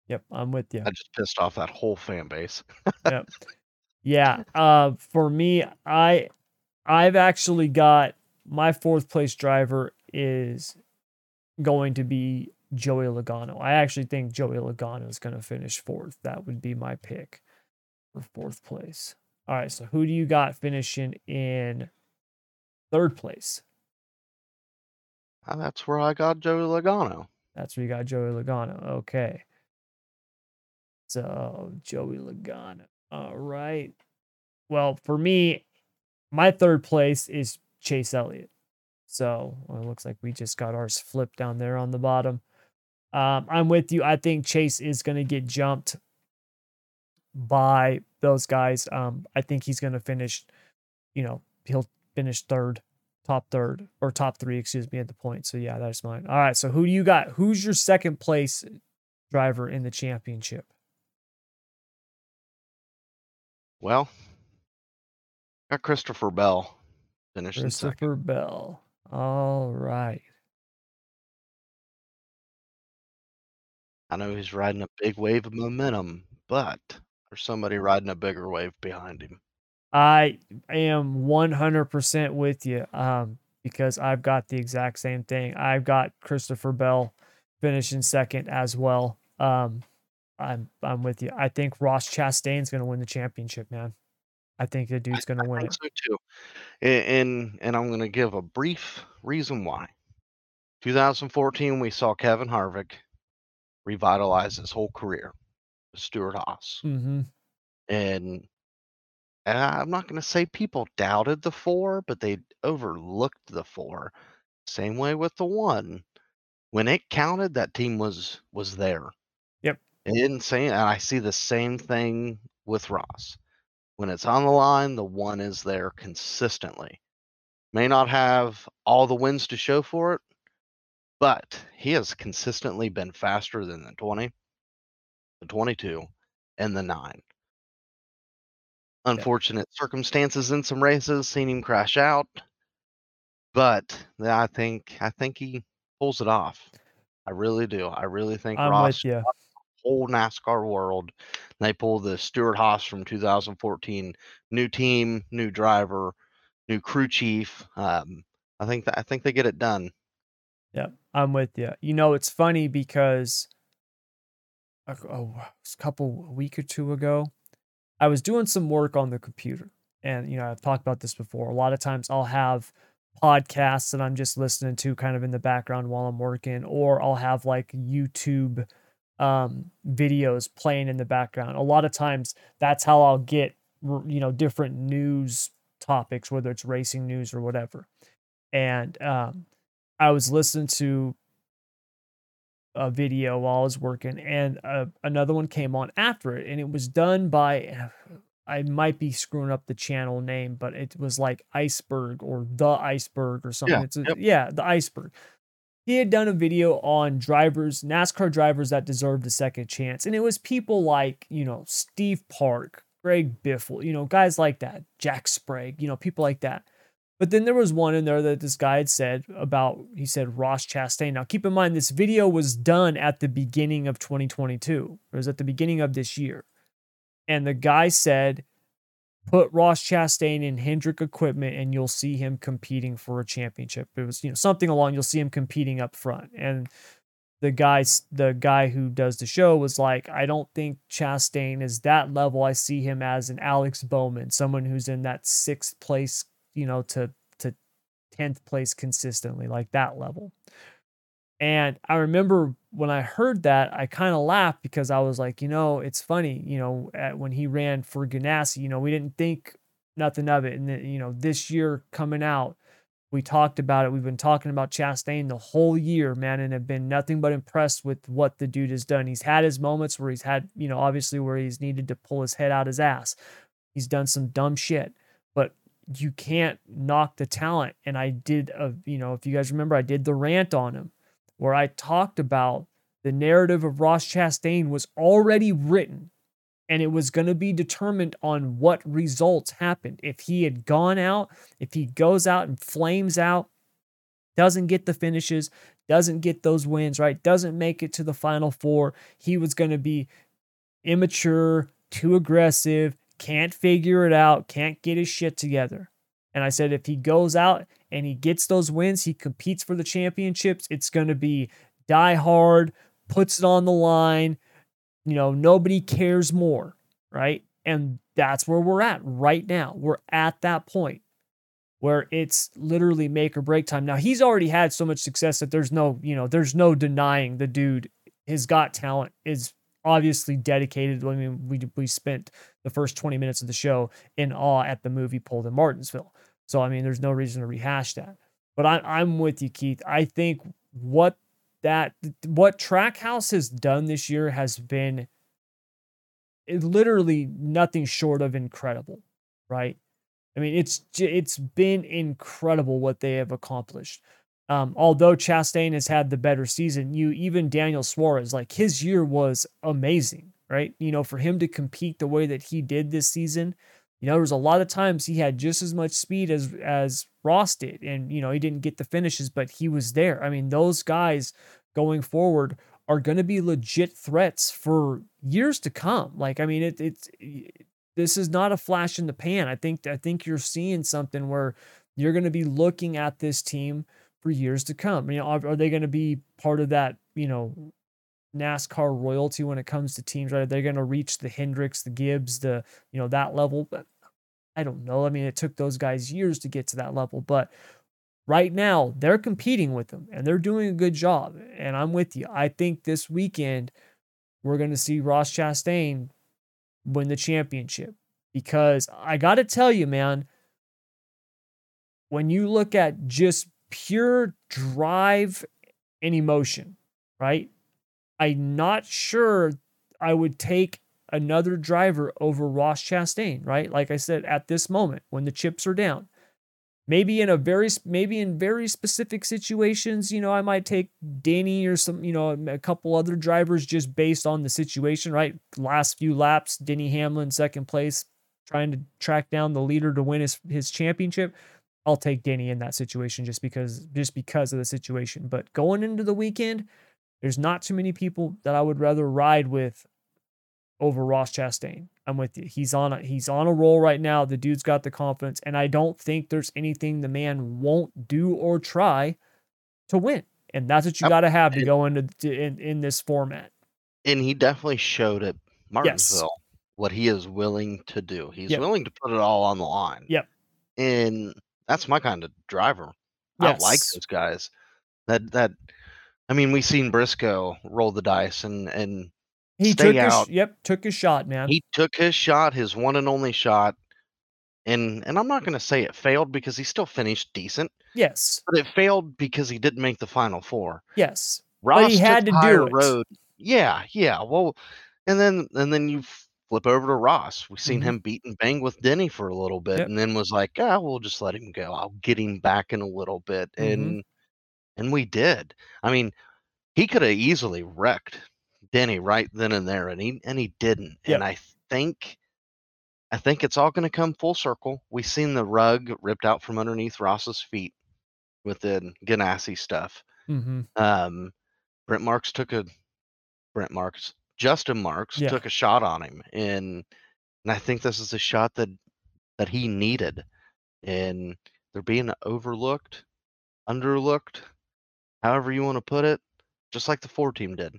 Yep, I'm with you. I just pissed off that whole fan base. yep. Yeah. Uh, for me, I, I've actually got my fourth place driver is going to be Joey Logano. I actually think Joey Logano is going to finish fourth. That would be my pick for fourth place. All right. So who do you got finishing in third place? Uh, that's where I got Joey Logano. That's where you got Joey Logano. Okay. So Joey Logano. All right. Well, for me, my third place is Chase Elliott. So well, it looks like we just got ours flipped down there on the bottom. Um, I'm with you. I think Chase is going to get jumped by those guys. Um, I think he's going to finish, you know, he'll finish third, top third, or top three, excuse me, at the point. So yeah, that's mine. All right. So who do you got? Who's your second place driver in the championship? Well, got Christopher Bell finishing second. Christopher Bell. All right. I know he's riding a big wave of momentum, but there's somebody riding a bigger wave behind him. I am 100% with you um, because I've got the exact same thing. I've got Christopher Bell finishing second as well. Um, I'm I'm with you. I think Ross Chastain's going to win the championship, man. I think the dude's going to I win think it. so too. And and I'm going to give a brief reason why. 2014, we saw Kevin Harvick revitalize his whole career, with Stewart-Haas, hmm and and I'm not going to say people doubted the four, but they overlooked the four. Same way with the one. When it counted, that team was was there. Yep. It didn't say, and I see the same thing with Ross. When it's on the line, the one is there consistently. May not have all the wins to show for it, but he has consistently been faster than the 20, the 22, and the 9. Unfortunate circumstances in some races, seen him crash out, but I think I think he pulls it off. I really do. I really think I'm Ross with you. whole NASCAR world. They pull the Stewart-Haas from 2014, new team, new driver, new crew chief. Um, I think that I think they get it done. Yeah, I'm with you. You know, it's funny because a, a couple a week or two ago, I was doing some work on the computer, and you know, I've talked about this before. A lot of times, I'll have podcasts that I'm just listening to kind of in the background while I'm working, or I'll have like YouTube um, videos playing in the background. A lot of times, that's how I'll get you know different news topics, whether it's racing news or whatever. And um, I was listening to a video while I was working, and uh, another one came on after it, and it was done by. I might be screwing up the channel name, but it was like Iceberg or the Iceberg or something. Yeah, It's a, yep. yeah, the Iceberg. He had done a video on drivers, NASCAR drivers that deserved a second chance, and it was people like you know Steve Park, Greg Biffle, you know guys like that, Jack Sprague, you know people like that. But then there was one in there that this guy had said about, he said Ross Chastain. Now, keep in mind, this video was done at the beginning of 2022. It was at the beginning of this year. And the guy said, put Ross Chastain in Hendrick equipment and you'll see him competing for a championship. It was, you know, something along, you'll see him competing up front. And the guy, the guy who does the show was like, I don't think Chastain is that level. I see him as an Alex Bowman, someone who's in that sixth place you know, to to 10th place consistently, like that level. And I remember when I heard that, I kind of laughed because I was like, you know, it's funny, you know, at, when he ran for Ganassi, you know, we didn't think nothing of it. And, then, you know, this year coming out, we talked about it. We've been talking about Chastain the whole year, man, and have been nothing but impressed with what the dude has done. He's had his moments where he's had, you know, obviously where he's needed to pull his head out his ass. He's done some dumb shit, but you can't knock the talent. And I did, a, you know, if you guys remember, I did the rant on him where I talked about the narrative of Ross Chastain was already written and it was going to be determined on what results happened. If he had gone out, if he goes out and flames out, doesn't get the finishes, doesn't get those wins, right? Doesn't make it to the final four, he was going to be immature, too aggressive, can't figure it out, can't get his shit together. And I said, if he goes out and he gets those wins, he competes for the championships, it's going to be die hard, puts it on the line. You know, nobody cares more, right? And that's where we're at right now. We're at that point where it's literally make or break time. Now, he's already had so much success that there's no, you know, there's no denying the dude has got talent, is obviously dedicated. I mean, we we spent the first 20 minutes of the show in awe at the movie pulled in Martinsville. So I mean, there's no reason to rehash that. But I, I'm with you, Keith. I think what that what Trackhouse has done this year has been literally nothing short of incredible, right? I mean, it's it's been incredible what they have accomplished. Um, although Chastain has had the better season, you even Daniel Suarez, like his year was amazing, right? You know, for him to compete the way that he did this season, you know, there was a lot of times he had just as much speed as as Ross did, and you know, he didn't get the finishes, but he was there. I mean, those guys going forward are going to be legit threats for years to come. Like, I mean, it, it's this is not a flash in the pan. I think I think you're seeing something where you're going to be looking at this team for years to come. You know, are, are they going to be part of that? You know, NASCAR royalty when it comes to teams, right? Are they going to reach the Hendricks, the Gibbs, the you know that level? But I don't know. I mean, it took those guys years to get to that level, but right now they're competing with them and they're doing a good job. And I'm with you. I think this weekend we're going to see Ross Chastain win the championship because I got to tell you, man, when you look at just pure drive and emotion, right? I'm not sure I would take another driver over Ross Chastain, right? Like I said, at this moment when the chips are down. Maybe in a very maybe in very specific situations, you know, I might take Denny or some, you know, a couple other drivers just based on the situation, right? Last few laps, Denny Hamlin second place, trying to track down the leader to win his his championship. I'll take Denny in that situation just because just because of the situation. But going into the weekend, there's not too many people that I would rather ride with over Ross Chastain. I'm with you. He's on a he's on a roll right now. The dude's got the confidence, and I don't think there's anything the man won't do or try to win. And that's what you got to have to go into to, in in this format. And he definitely showed at Martinsville yes. what he is willing to do. He's yep. willing to put it all on the line. Yep. And that's my kind of driver. Yes. I like those guys. That that I mean, we seen Briscoe roll the dice and and he stay took out. His, yep, took his shot, man. He took his shot, his one and only shot, and and I'm not going to say it failed because he still finished decent. Yes, but it failed because he didn't make the final four. Yes, Ross but he had to do it. Road. Yeah, yeah. Well, and then and then you flip over to Ross. We've seen mm-hmm. him beat and bang with Denny for a little bit, yep. and then was like, ah, we'll just let him go. I'll get him back in a little bit, mm-hmm. and and we did. I mean, he could have easily wrecked Denny right then and there, and he and he didn't. Yep. And I think I think it's all going to come full circle. We've seen the rug ripped out from underneath Ross's feet with the Ganassi stuff. Mm-hmm. Um, Brent Marks took a Brent Marks, Justin Marks yeah. took a shot on him, and and I think this is a shot that that he needed, and they're being overlooked, underlooked, however you want to put it, just like the four team did.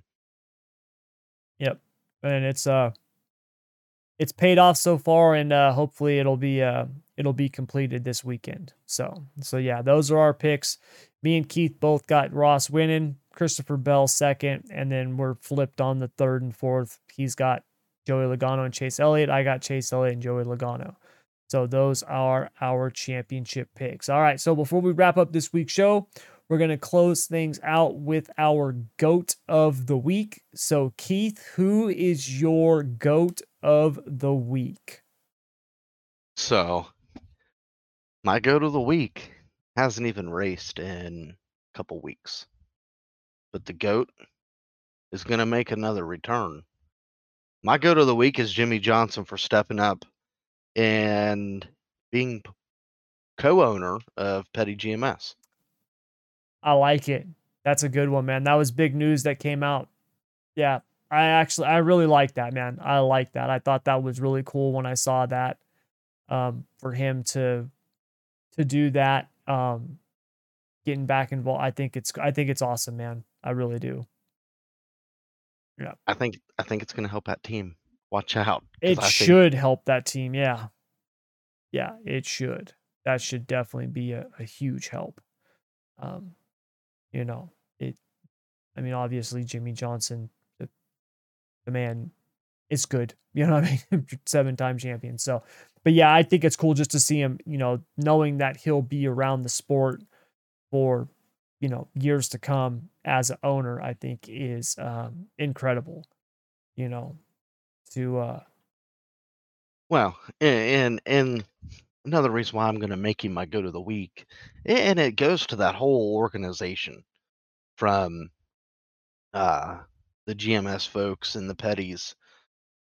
Yep. And it's uh it's paid off so far and uh hopefully it'll be uh it'll be completed this weekend. So so yeah, those are our picks. Me and Keith both got Ross winning, Christopher Bell second, and then we're flipped on the third and fourth. He's got Joey Logano and Chase Elliott. I got Chase Elliott and Joey Logano. So those are our championship picks. All right. So before we wrap up this week's show, we're going to close things out with our goat of the week. So, Keith, who is your goat of the week? So, my goat of the week hasn't even raced in a couple weeks, but the goat is going to make another return. My goat of the week is Jimmie Johnson for stepping up and being co owner of Petty GMS. I like it. That's a good one, man. That was big news that came out. Yeah, I actually I really like that, man. I like that. I thought that was really cool when I saw that. Um, for him to to do that, um, getting back involved. I think it's I think it's awesome, man. I really do. Yeah. I think I think it's gonna help that team. Watch out. It should help that team, yeah. Yeah, it should. That should definitely be a, a huge help. Um, you know, it. I mean, obviously, Jimmie Johnson, the, the man, is good. You know what I mean? Seven time champion. So, but yeah, I think it's cool just to see him. You know, knowing that he'll be around the sport for you know years to come as an owner. I think is um, incredible. You know, to uh well, and and another reason why I'm going to make him my go to the week, and it goes to that whole organization from uh, the GMS folks and the Petties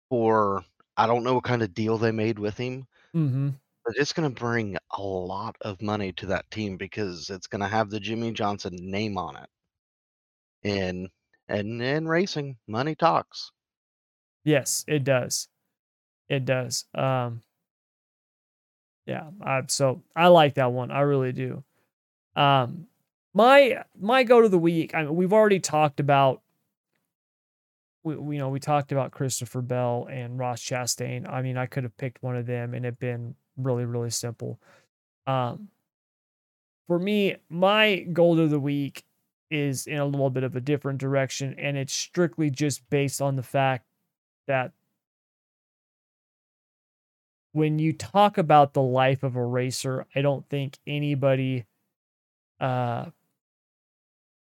for I don't know what kind of deal they made with him, mm-hmm. but it's going to bring a lot of money to that team because it's going to have the Jimmie Johnson name on it, and and in racing, money talks. Yes, it does. It does. Um, yeah, I, so I like that one. I really do. Um, my my go to the week. I mean, we've already talked about. We, we, you know we talked about Christopher Bell and Ross Chastain. I mean, I could have picked one of them and it'd been really, really simple. Um, for me, my goal of the week is in a little bit of a different direction, and it's strictly just based on the fact that when you talk about the life of a racer, I don't think anybody uh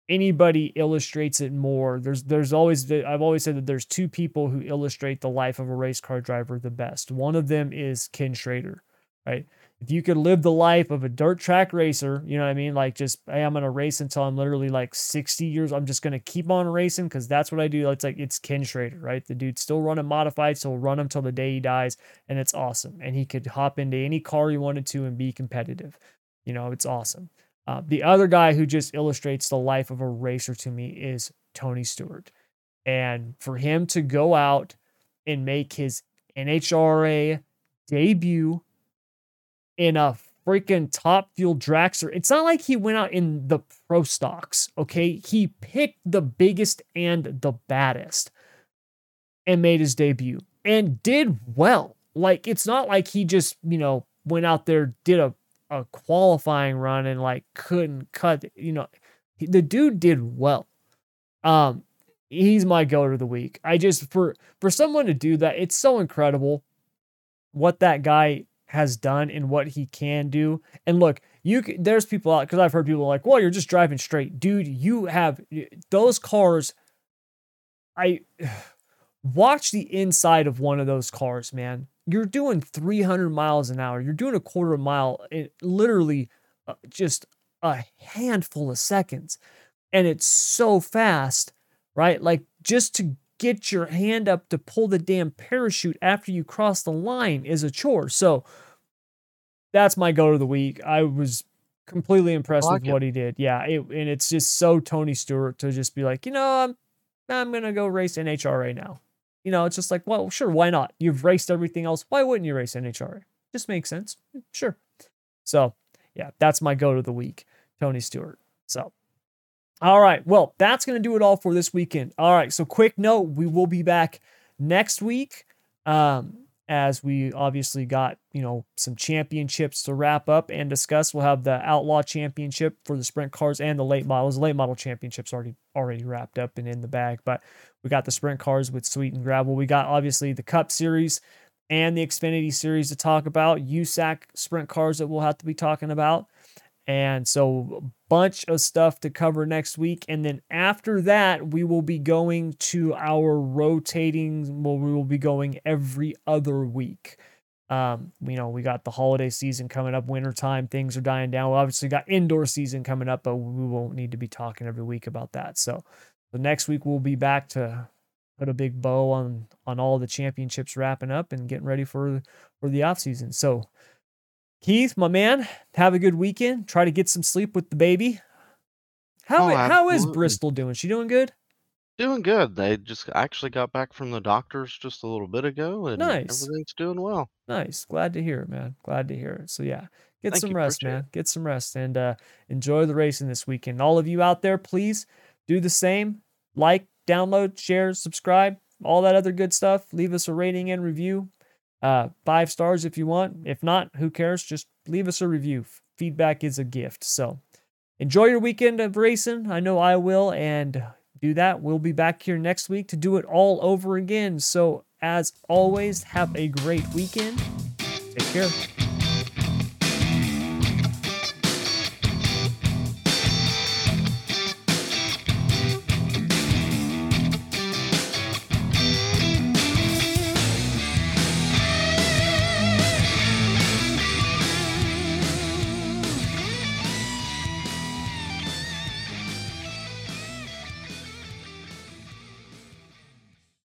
anybody illustrates it more. There's there's always I've always said that there's two people who illustrate the life of a race car driver the best. One of them is Ken Schrader, right? If you could live the life of a dirt track racer, you know what I mean? Like just hey, I'm gonna race until I'm literally like 60 years. I'm just gonna keep on racing because that's what I do. It's like it's Ken Schrader, right? The dude's still running modified, so he'll run him till the day he dies, and it's awesome. And he could hop into any car he wanted to and be competitive. You know, it's awesome. Uh, the other guy who just illustrates the life of a racer to me is Tony Stewart. And for him to go out and make his NHRA debut in a freaking top fuel dragster. It's not like he went out in the pro stocks, okay? He picked the biggest and the baddest and made his debut and did well. Like it's not like he just, you know, went out there did a a qualifying run and like couldn't cut, you know, the dude did well. Um he's my go to the week. I just for for someone to do that, it's so incredible what that guy has done and what he can do. And look, you there's people out because I've heard people like, "Well, you're just driving straight, dude." You have those cars. I watch the inside of one of those cars, man. You're doing 300 miles an hour. You're doing a quarter mile in literally uh, just a handful of seconds, and it's so fast, right? Like just to get your hand up to pull the damn parachute after you cross the line is a chore. So that's my go to the week. I was completely impressed like with it. what he did. Yeah, it, and it's just so Tony Stewart to just be like, you know, I'm I'm gonna go race NHRA now. You know, it's just like, well, sure, why not? You've raced everything else. Why wouldn't you race NHRA? Just makes sense. Sure. So yeah, that's my go to the week, Tony Stewart. So. All right. Well, that's going to do it all for this weekend. All right. So, quick note we will be back next week. Um, as we obviously got, you know, some championships to wrap up and discuss. We'll have the Outlaw Championship for the sprint cars and the late models. The late model championships already already wrapped up and in the bag, but we got the sprint cars with Sweet and Gravel. We got obviously the Cup Series and the Xfinity Series to talk about. USAC sprint cars that we'll have to be talking about. And so, a bunch of stuff to cover next week. And then after that, we will be going to our rotating, well, we will be going every other week. Um, you know, we got the holiday season coming up, wintertime, things are dying down. We obviously got indoor season coming up, but we won't need to be talking every week about that. So, the next week we'll be back to put a big bow on on all the championships wrapping up and getting ready for for the off season. So, Keith, my man, have a good weekend. Try to get some sleep with the baby. How oh, how is Bristol doing? She doing good? Doing good. They just actually got back from the doctors just a little bit ago, and nice. everything's doing well. Nice. Glad to hear it, man. Glad to hear it. So yeah, get Thank some you, rest, man. It. Get some rest and uh, enjoy the racing this weekend. All of you out there, please do the same. Like, download, share, subscribe, all that other good stuff. Leave us a rating and review. Uh, five stars if you want. If not, who cares? Just leave us a review. Feedback is a gift. So enjoy your weekend of racing. I know I will. And do that. We'll be back here next week to do it all over again. So, as always, have a great weekend. Take care.